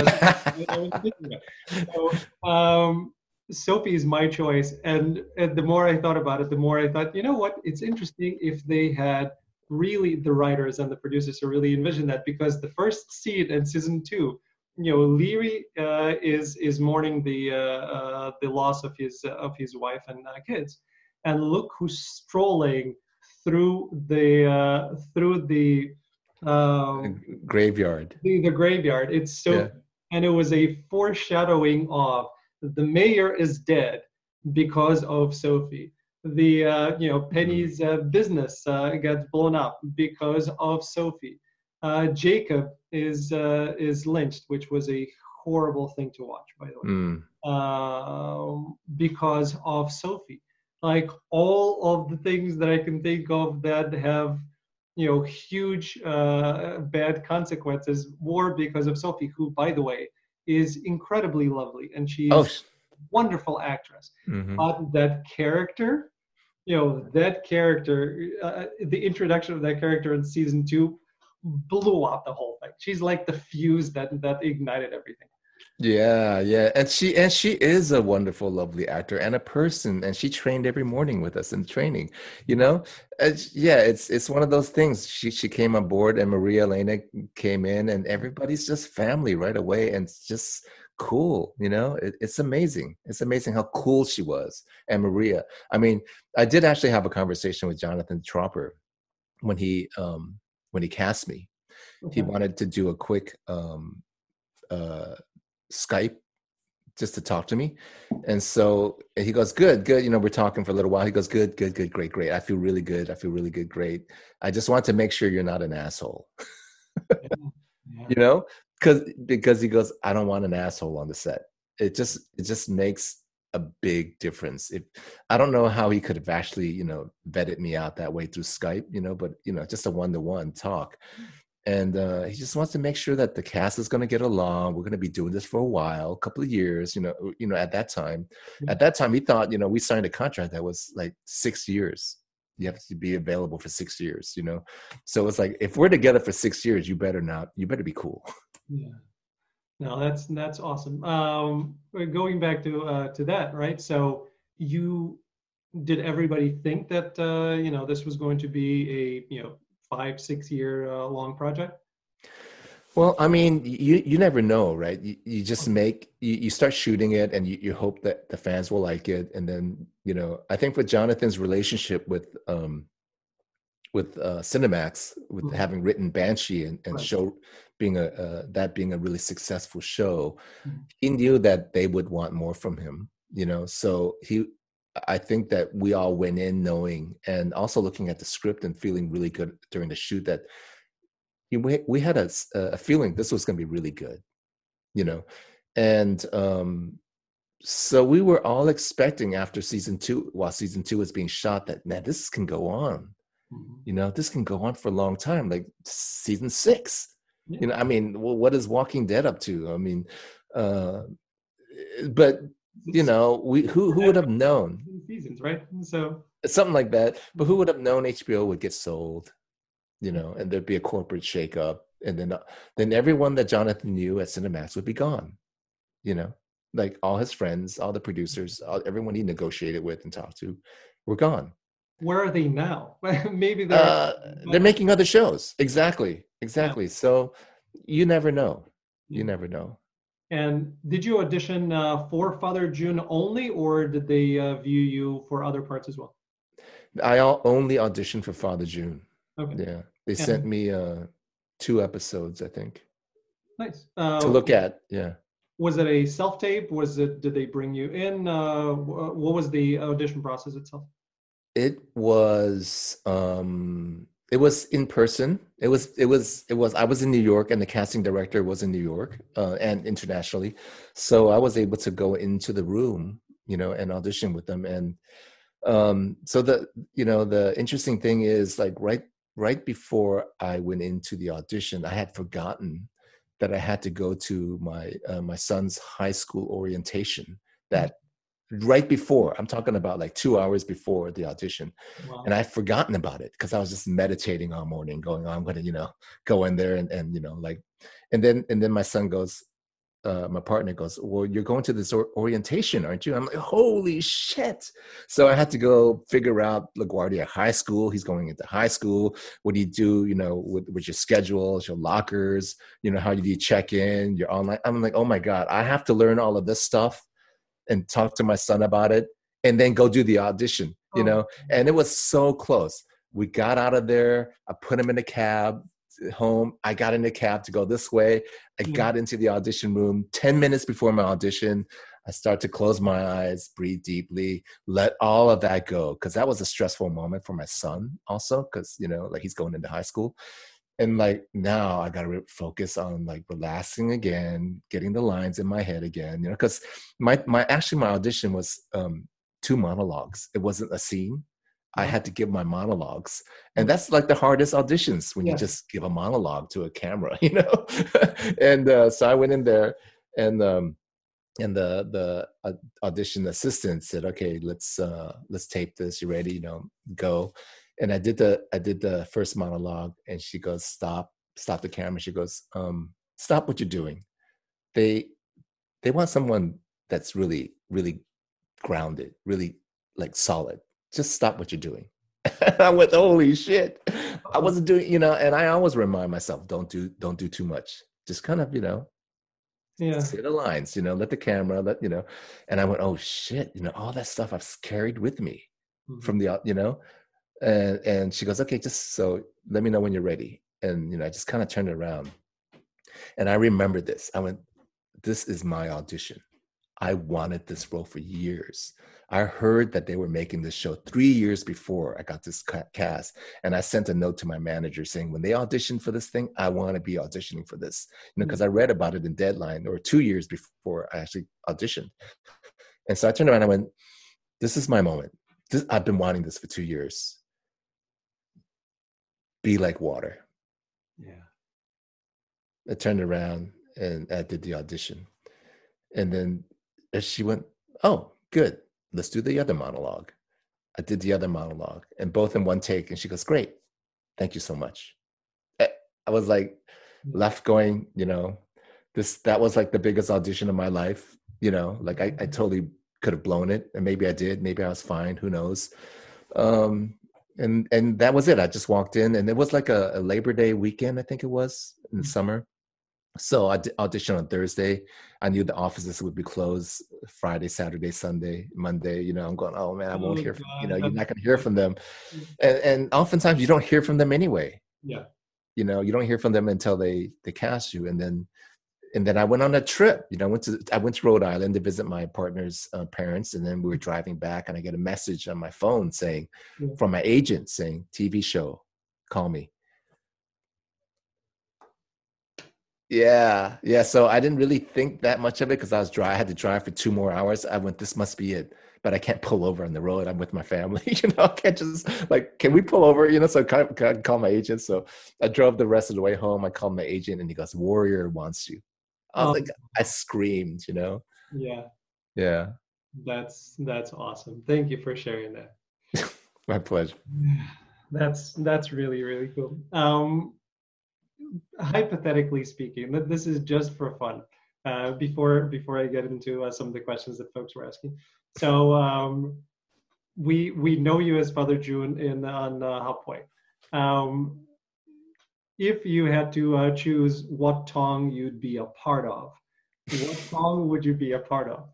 So, um, Sophie is my choice. And, and the more I thought about it, the more I thought, you know what? It's interesting if they had really the writers and the producers to really envision that because the first scene in season two you know, Leary uh, is is mourning the uh, uh, the loss of his of his wife and uh, kids, and look who's strolling through the uh, through the um, graveyard. The, the graveyard. It's so, yeah. and it was a foreshadowing of the mayor is dead because of Sophie. The uh, you know Penny's business gets blown up because of Sophie uh, Jacob is uh, is lynched, which was a horrible thing to watch, by the way, mm. uh, because of Sophie. Like all of the things that I can think of that have, you know, huge uh, bad consequences were because of Sophie, who, by the way, is incredibly lovely and she's oh. a wonderful actress. Mm-hmm. But that character, you know, that character, uh, the introduction of that character in season two blew up the whole thing. She's like the fuse that that ignited everything. Yeah, yeah, and she and she is a wonderful, lovely actor and a person, and she trained every morning with us in training. You know, it's, yeah, it's it's one of those things. She she came on board, and Maria Elena came in, and everybody's just family right away, and just cool. You know, it, it's amazing. It's amazing how cool she was, and Maria. I mean, I did actually have a conversation with Jonathan Tropper when he um when he cast me. Okay. He wanted to do a quick um, uh, Skype just to talk to me. And so he goes, Good, good. You know, we're talking for a little while. He goes, Good, good, good, great, great. I feel really good. I feel really good, great. I just want to make sure you're not an asshole. yeah. Yeah. You know? Cause because he goes, I don't want an asshole on the set. It just it just makes a big difference. If I don't know how he could have actually, you know, vetted me out that way through Skype, you know, but you know, just a one-to-one talk. And uh, he just wants to make sure that the cast is going to get along. We're going to be doing this for a while, a couple of years, you know. You know, at that time, at that time, he thought, you know, we signed a contract that was like six years. You have to be available for six years, you know. So it's like, if we're together for six years, you better not. You better be cool. Yeah. No, that's that's awesome. Um, going back to uh, to that, right? So you did everybody think that uh, you know this was going to be a you know five six year uh, long project? Well, I mean, you you never know, right? You, you just make you, you start shooting it, and you, you hope that the fans will like it, and then you know, I think with Jonathan's relationship with um with uh, Cinemax, with mm-hmm. having written Banshee and, and right. show being a uh, that being a really successful show, mm-hmm. he knew that they would want more from him. You know, so he, I think that we all went in knowing and also looking at the script and feeling really good during the shoot that we we had a, a feeling this was going to be really good. You know, and um, so we were all expecting after season two, while season two was being shot, that man, this can go on. Mm-hmm. You know, this can go on for a long time, like season six Yeah. You know, I mean, well, what is Walking Dead up to? I mean, uh, but you know, we who who would have known seasons, right? So something like that. But who would have known HBO would get sold? You know, and there'd be a corporate shakeup, and then uh, then everyone that Jonathan knew at Cinemax would be gone. You know, like all his friends, all the producers, all, everyone he negotiated with and talked to, were gone. Where are they now? Maybe they're uh, they're making other shows. Exactly, exactly. Yeah. So you never know. You never know. And did you audition uh, for Father Jun only, or did they uh, view you for other parts as well? I only auditioned for Father Jun. Okay. Yeah, they sent me uh, two episodes, I think. Nice. to look at, yeah. Was it a self tape? Was it? Did they bring you in? Uh, what was the audition process itself? It was um it was in person. It was it was it was i was in new york and the casting director was in new york uh, and internationally. So i was able to go into the room you know and audition with them. And um so the you know the interesting thing is like right right before i went into the audition i had forgotten that i had to go to my uh, my son's high school orientation that right before i'm talking about like two hours before the audition wow. and i'd forgotten about it because i was just meditating all morning going oh, i'm gonna you know go in there and, and you know like and then and then my son goes uh, my partner goes well you're going to this or- orientation aren't you i'm like holy shit so i had to go figure out laguardia high school he's going into high school what do you do you know with, with your schedules your lockers you know how do you check in your online i'm like oh my god i have to learn all of this stuff and talk to my son about it and then go do the audition you oh. know and it was so close. We got out of there i put him in a cab home i got in a cab to go this way. I mm. got into the audition room. 10 minutes before my audition i start to close my eyes breathe deeply let all of that go because that was a stressful moment for my son also because you know like he's going into high school and like now i gotta re- focus on like relaxing again getting the lines in my head again you know because my my actually my audition was um two monologues. It wasn't a scene. I uh-huh. had to give my monologues. And that's like the hardest auditions when yeah. you just give a monologue to a camera you know? And uh, so i went in there and um and the the uh, audition assistant said okay let's uh let's tape this. You ready? You know go and I did the I did the first monologue, and she goes, "Stop, stop the camera." She goes, um, "Stop what you're doing." They they want someone that's really really grounded, really like solid. Just stop what you're doing. I went, "Holy shit!" I wasn't doing, you know. And I always remind myself, "Don't do don't do too much. Just kind of, you know." Yeah. Say the lines, you know, let the camera, let, you know. And I went, oh shit, you know, all that stuff I've carried with me mm-hmm. from the, you know, and and she goes okay just so let me know when you're ready. And you know i just kind of turned around. And i remember this. I went this is my audition. I wanted this role for years. I heard that they were making this show three years before i got this cast and i sent a note to my manager saying when they audition for this thing i want to be auditioning for this you know hmm. because i read about it in deadline or two years before i actually auditioned. And so i turned around and i went this is my moment. This, i've been wanting this for two years be like water. Yeah. I turned around and I did the audition. And then she went, Oh, good. Let's do the other monologue. I did the other monologue and both in one take. And she goes, Great. Thank you so much. I was like mm. left going, you know, this that was like the biggest audition of my life. You know, like I, I mm-hmm. totally could have blown it. And maybe I did. Maybe I was fine. Who knows? Um, and and that was it. I just walked in, and it was like a, a Labor Day weekend, I think it was in the mm-hmm. summer. So I auditioned on Thursday. I knew the offices would be closed Friday, Saturday, Sunday, Monday. You know, I'm going, oh man, I won't oh, hear. From, you know, you're not going to hear from them, and, and oftentimes you don't hear from them anyway. Yeah. You know, you don't hear from them until they they cast you, and then and then I went on a trip. You know, I went to I went to Rhode Island to visit my partner's uh, parents, and then we were driving back, and I get a message on my phone saying, yeah. from my agent saying, "TV show, call me." Yeah, yeah. So I didn't really think that much of it because I was dry. I had to drive for two more hours. I went, this must be it. But I can't pull over on the road. I'm with my family. You know, I can't just like, can we pull over? You know, so I kind of call my agent. So I drove the rest of the way home. I called my agent and he goes, Warrior wants you. I was um, like, I screamed, you know? Yeah. Yeah. That's that's awesome. Thank you for sharing that. My pleasure. That's that's really really cool. Um, hypothetically speaking, this is just for fun. Uh, before before I get into uh, some of the questions that folks were asking, so um, we we know you as Father Jun in on uh, Hop Wei. Um, if you had to uh, choose what tong you'd be a part of, what tong would you be a part of?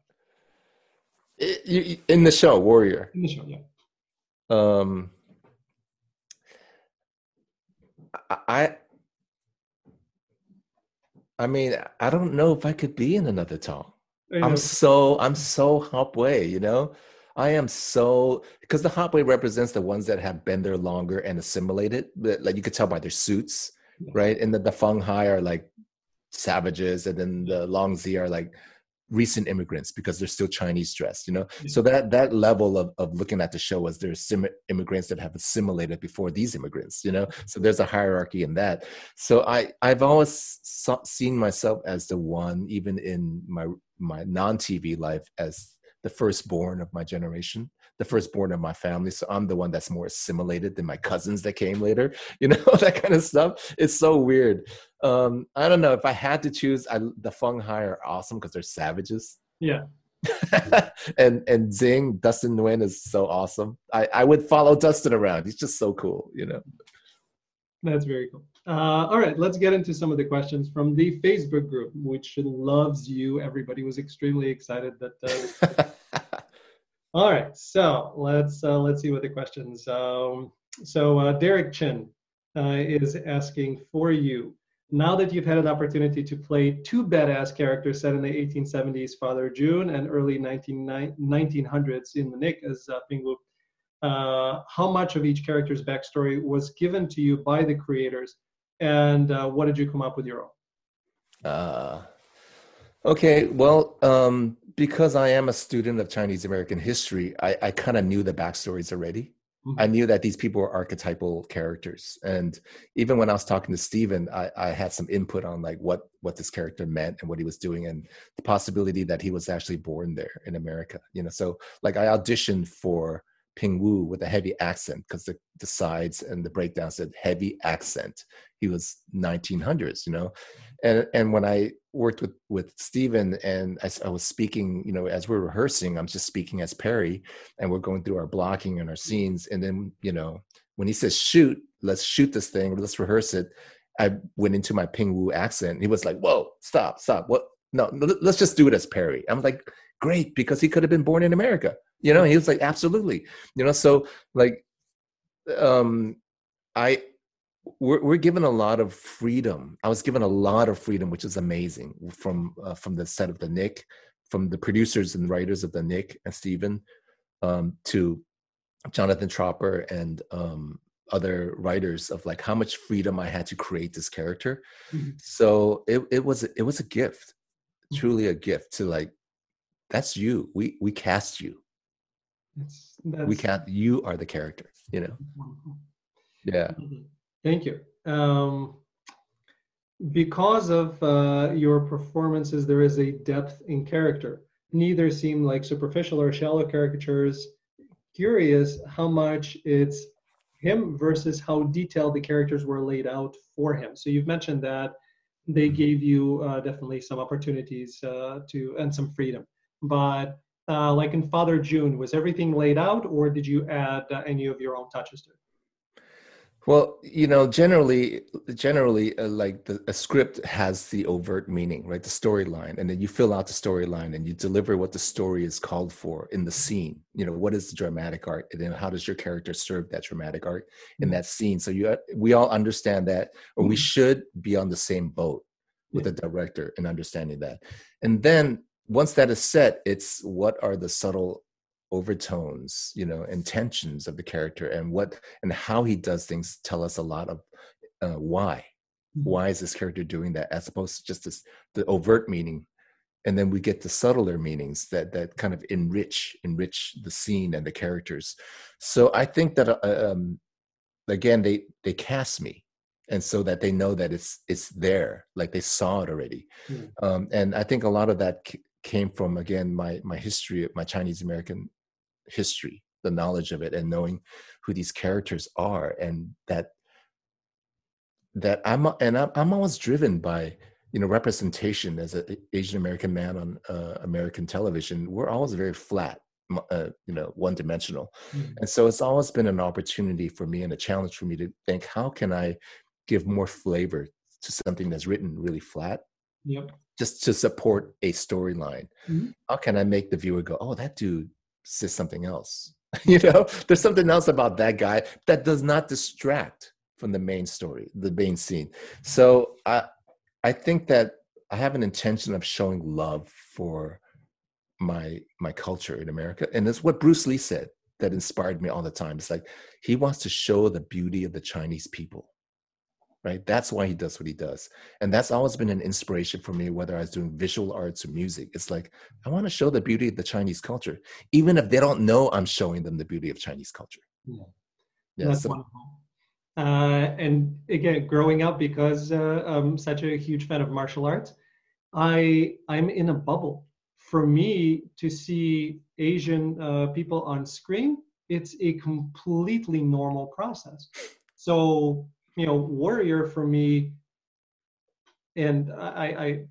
In the show, Warrior. In the show, yeah. Um, I, I mean, I don't know if I could be in another tong. I'm so I'm so Hop Wei, you know. I am so because the Hop Wei represents the ones that have been there longer and assimilated. Like you could tell by their suits. Right? And the, the Fung Hai are like savages, and then the Long Zii are like recent immigrants because they're still Chinese dressed, you know. Mm-hmm. So that that level of of looking at the show was there's sim- immigrants that have assimilated before these immigrants, you know. So there's a hierarchy in that. So I I've always saw, seen myself as the one, even in my my non TV life, as the firstborn of my generation the firstborn of my family so i'm the one that's more assimilated than my cousins that came later you know that kind of stuff. It's so weird. Um i don't know if i had to choose I, the hai are awesome because they're savages. Yeah. And and zing dustin nguyen is so awesome. I i would follow dustin around. He's just so cool you know. That's very cool. Uh, all right, let's get into some of the questions from the Facebook group, which loves you. Everybody was extremely excited that uh, All right, so let's uh, let's see what the questions. Um, so uh, Derek Chin uh, is asking for you. Now that you've had an opportunity to play two badass characters set in the 1870s, Father Jun, and early 19, 1900s in the Knick as uh, Ping Wu, uh, how much of each character's backstory was given to you by the creators, and uh, what did you come up with your own? Uh, okay, well, um, because I am a student of Chinese American history, I, I kind of knew the backstories already. Mm-hmm. I knew that these people were archetypal characters, and even when I was talking to Steven, I, I had some input on like what what this character meant and what he was doing, and the possibility that he was actually born there in America. You know, so like I auditioned for Ping Wu with a heavy accent because the, the sides and the breakdown said heavy accent. He was 1900s, you know, and and when I worked with with Steven and I, I was speaking, you know, as we're rehearsing, I'm just speaking as Perry, and we're going through our blocking and our scenes, and then you know when he says shoot, let's shoot this thing, let's rehearse it. I went into my Ping Wu accent. He was like, "Whoa, stop, stop! What? No, let's just do it as Perry." I'm like, "Great," because he could have been born in America. You know, he was like, absolutely. You know, so like, um, I we're, we're given a lot of freedom. I was given a lot of freedom, which is amazing from uh, from the set of the Knick, from the producers and writers of the Knick and Steven, um, to Jonathan Tropper and um, other writers of like how much freedom I had to create this character. Mm-hmm. So it it was it was a gift, mm-hmm. truly a gift to like that's you. We we cast you. That's, that's, we can't you are the character you know yeah thank you. Um, because of uh, your performances there is a depth in character. Neither seem like superficial or shallow caricatures. Curious how much it's him versus how detailed the characters were laid out for him. So you've mentioned that they gave you uh, definitely some opportunities uh, to and some freedom. But uh, like in Father Jun, was everything laid out, or did you add uh, any of your own touches to it? Well, you know, generally, generally, uh, like the a script has the overt meaning, right? The storyline, and then you fill out the storyline and you deliver what the story is called for in the scene. You know, what is the dramatic art, and then how does your character serve that dramatic art in mm-hmm. that scene? So you, uh, we all understand that, or we mm-hmm. should be on the same boat with the director and understanding that, and then once that is set, it's what are the subtle overtones, you know, intentions of the character and what and how he does things tell us a lot of uh, why. Why is this character doing that as opposed to just this the overt meaning? And then we get the subtler meanings that that kind of enrich enrich the scene and the characters. So i think that uh, um, again they they cast me and so that they know that it's it's there like they saw it already. Mm. um, and i think a lot of that c- came from again my my history my chinese american history the knowledge of it and knowing who these characters are and that that i'm and i'm, I'm always driven by you know representation as an asian american man on uh, american television. We're always very flat uh, you know one dimensional mm-hmm. and so it's always been an opportunity for me and a challenge for me to think how can i give more flavor to something that's written really flat? Yep. Just to support a storyline. Mm-hmm. how can i make the viewer go oh that dude says something else. You know there's something else about that guy that does not distract from the main story the main scene. So i I think that I have an intention of showing love for my my culture in America, and it's what Bruce Lee said that inspired me all the time. It's like he wants to show the beauty of the Chinese people, right? That's why he does what he does, and that's always been an inspiration for me. Whether I was doing visual arts or music, it's like I want to show the beauty of the Chinese culture, even if they don't know I'm showing them the beauty of Chinese culture. Yeah, yeah that's so, wonderful. Uh, and again, growing up because uh, I'm such a huge fan of martial arts, I I'm in a bubble. For me to see Asian uh, people on screen, it's a completely normal process. So you know, Warrior for me, and I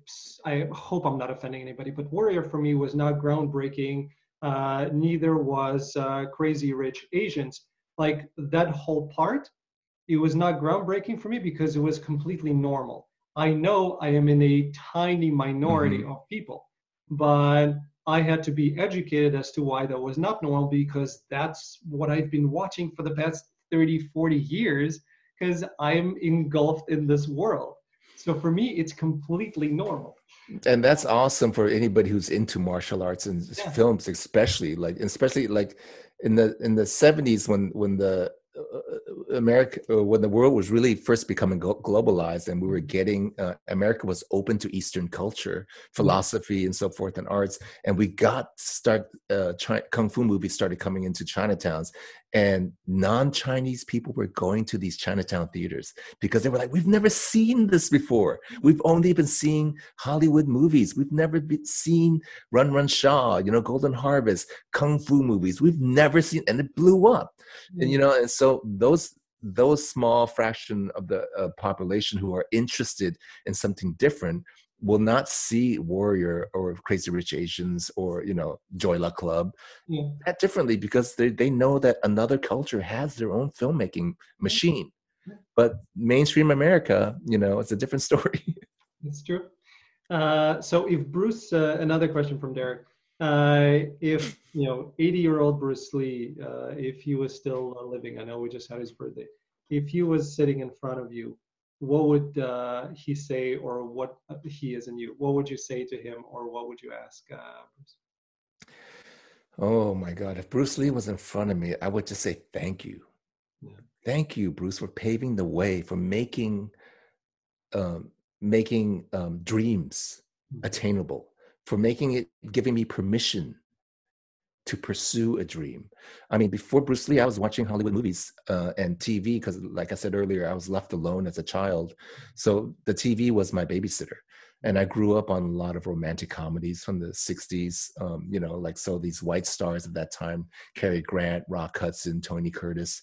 I I hope I'm not offending anybody, but Warrior for me was not groundbreaking. Uh, neither was uh, Crazy Rich Asians. Like that whole part it was not groundbreaking for me because it was completely normal. I know I am in a tiny minority mm-hmm. of people, but I had to be educated as to why that was not normal because that's what I've been watching for the past 30, 40 years because I'm engulfed in this world. So for me, it's completely normal. And that's awesome for anybody who's into martial arts and yeah. films, especially like, especially like in the in the 70s when when the America, uh, when the world was really first becoming globalized and we were getting, uh, America was open to Eastern culture, philosophy, and so forth, and arts. And we got start uh, China, kung fu movies started coming into Chinatowns, and non-Chinese people were going to these Chinatown theaters because they were like, "We've never seen this before. We've only been seeing Hollywood movies. We've never been seen Run Run Shaw, you know, Golden Harvest, kung fu movies. We've never seen," and it blew up. Mm-hmm. And you know, and so those those small fraction of the uh, population who are interested in something different will not see Warrior or Crazy Rich Asians or you know Joy Luck Club yeah. that differently because they they know that another culture has their own filmmaking machine. But mainstream America, you know, it's a different story. It's true. Uh, so if Bruce, uh, another question from Derek. Uh, if you know, 80-year-old Bruce Lee, uh, if he was still living, I know we just had his birthday. If he was sitting in front of you, what would uh, he say, or what he is in you? What would you say to him, or what would you ask uh, Bruce? Oh my God! If Bruce Lee was in front of me, I would just say thank you, yeah. thank you, Bruce, for paving the way for making um, making um, dreams mm-hmm. attainable, for making it, giving me permission to pursue a dream. I mean, before Bruce Lee, I was watching Hollywood movies uh, and TV because, like I said earlier, I was left alone as a child. So the TV was my babysitter. And I grew up on a lot of romantic comedies from the 60s, um, you know, like so these white stars at that time Cary Grant, Rock Hudson, Tony Curtis.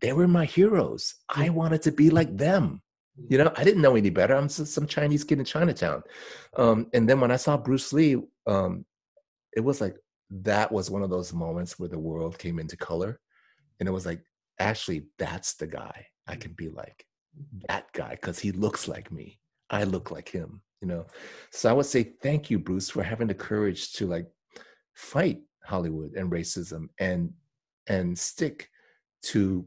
They were my heroes. I wanted to be like them. You know, I didn't know any better. I'm some Chinese kid in Chinatown. Um, and then when I saw Bruce Lee, um, it was like, that was one of those moments where the world came into color and it was like actually that's the guy i can be like. That guy because he looks like me. I look like him you know? So i would say thank you bruce for having the courage to like fight hollywood and racism and and stick to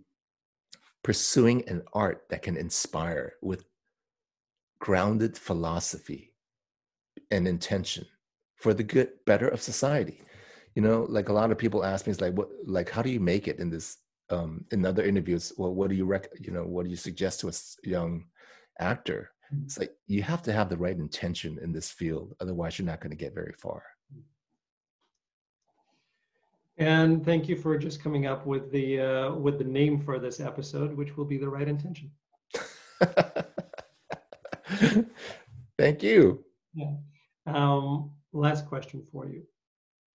pursuing an art that can inspire with grounded philosophy and intention for the good better of society you know like a lot of people ask me it's like what like how do you make it in this um in other interviews well what do you rec you know what do you suggest to a young actor. Mm-hmm. It's like you have to have the right intention in this field, otherwise you're not going to get very far. And thank you for just coming up with the uh, with the name for this episode, which will be the right intention. thank you. Yeah. Um, last question for you: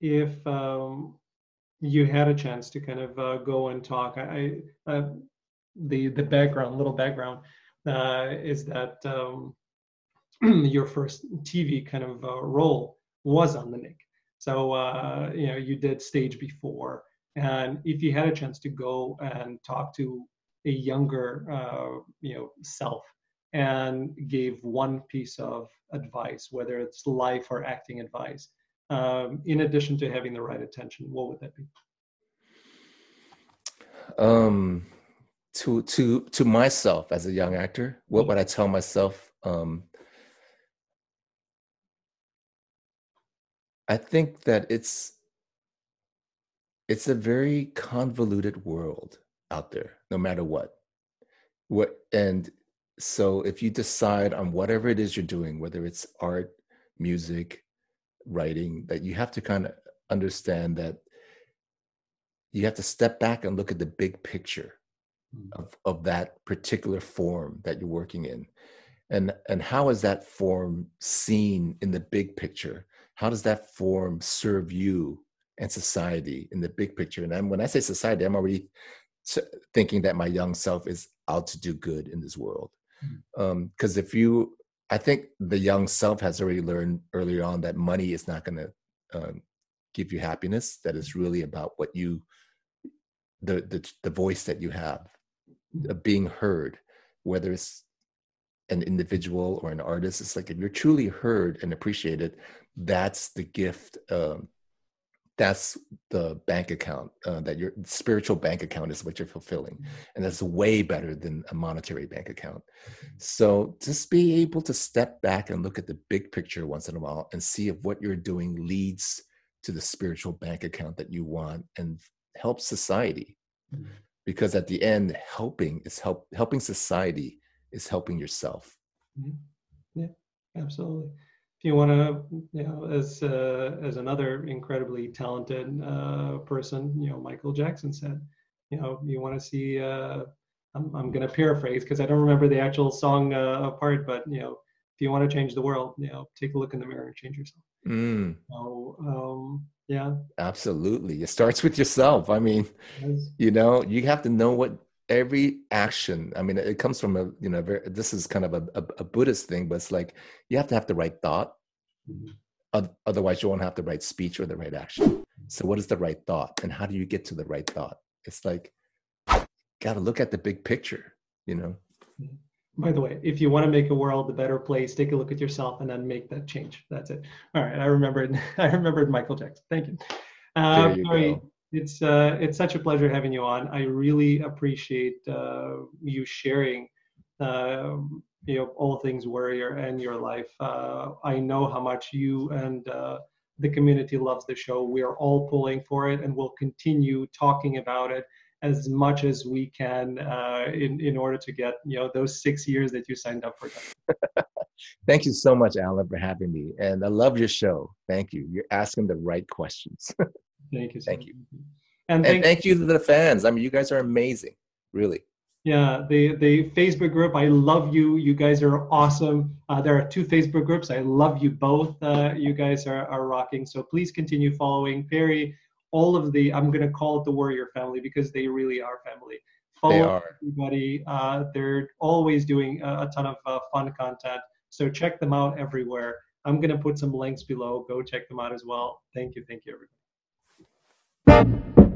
If um, you had a chance to kind of uh, go and talk, I, I uh, the the background, little background, uh, is that um, your first TV kind of uh, role was on the Knick. So uh, you know you did stage before, and if you had a chance to go and talk to a younger uh, you know self and gave one piece of advice, whether it's life or acting advice, um, in addition to having the right attention, what would that be? Um, to to to myself as a young actor, what would I tell myself? Um, I think that it's it's a very convoluted world out there, no matter what. What and so if you decide on whatever it is you're doing, whether it's art, music, writing, that you have to kind of understand that you have to step back and look at the big picture mm. of, of that particular form that you're working in. And and how is that form seen in the big picture? how does that form serve you and society in the big picture? And I'm, when I say society, I'm already thinking that my young self is out to do good in this world. Um, because mm. um, if you, I think the young self has already learned earlier on that money is not going to um, give you happiness. That is really about what you, the the, the voice that you have, being heard, whether it's an individual or an artist. It's like if you're truly heard and appreciated, that's the gift um, that's the bank account uh, that your spiritual bank account is what you're fulfilling mm-hmm. and that's way better than a monetary bank account mm-hmm. so just be able to step back and look at the big picture once in a while and see if what you're doing leads to the spiritual bank account that you want and help society mm-hmm. because at the end helping is help helping society is helping yourself yeah absolutely if you want to, you know, as uh, as another incredibly talented uh, person, you know, Michael Jackson said, you know, you want to see. Uh, I'm I'm going to paraphrase because I don't remember the actual song uh, part, but you know, if you want to change the world, you know, take a look in the mirror and change yourself. Mm. So, um, yeah, absolutely. It starts with yourself. I mean, yes. you know, you have to know what every action i mean it comes from a you know very, this is kind of a, a, a, buddhist thing but it's like you have to have the right thought. Mm-hmm. otherwise you won't have the right speech or the right action. So what is the right thought and how do you get to the right thought? It's like got to look at the big picture you know? Mm-hmm. by the way if you want to make a world a better place take a look at yourself and then make that change. That's it. All right i remembered i remembered michael jackson. Thank you, uh, there you go it's uh, it's such a pleasure having you on. I really appreciate uh, you sharing, uh, you know, all things warrior and your life. Uh, I know how much you and uh, the community loves the show. We are all pulling for it, and we'll continue talking about it as much as we can uh, in in order to get you know those six years that you signed up for. Thank you so much, Alan, for having me, and I love your show. Thank you. You're asking the right questions. Thank you. So thank you. And, and thank you to the fans. I mean, you guys are amazing, really. Yeah, the the Facebook group. I love you. You guys are awesome. Uh, there are two Facebook groups. I love you both. Uh, you guys are, are rocking. So please continue following Perry. All of the I'm gonna call it the Warrior family because they really are family. Follow they are. everybody. Uh, they're always doing a, a ton of uh, fun content. So check them out everywhere. I'm gonna put some links below. Go check them out as well. Thank you. Thank you, everybody. Thank you.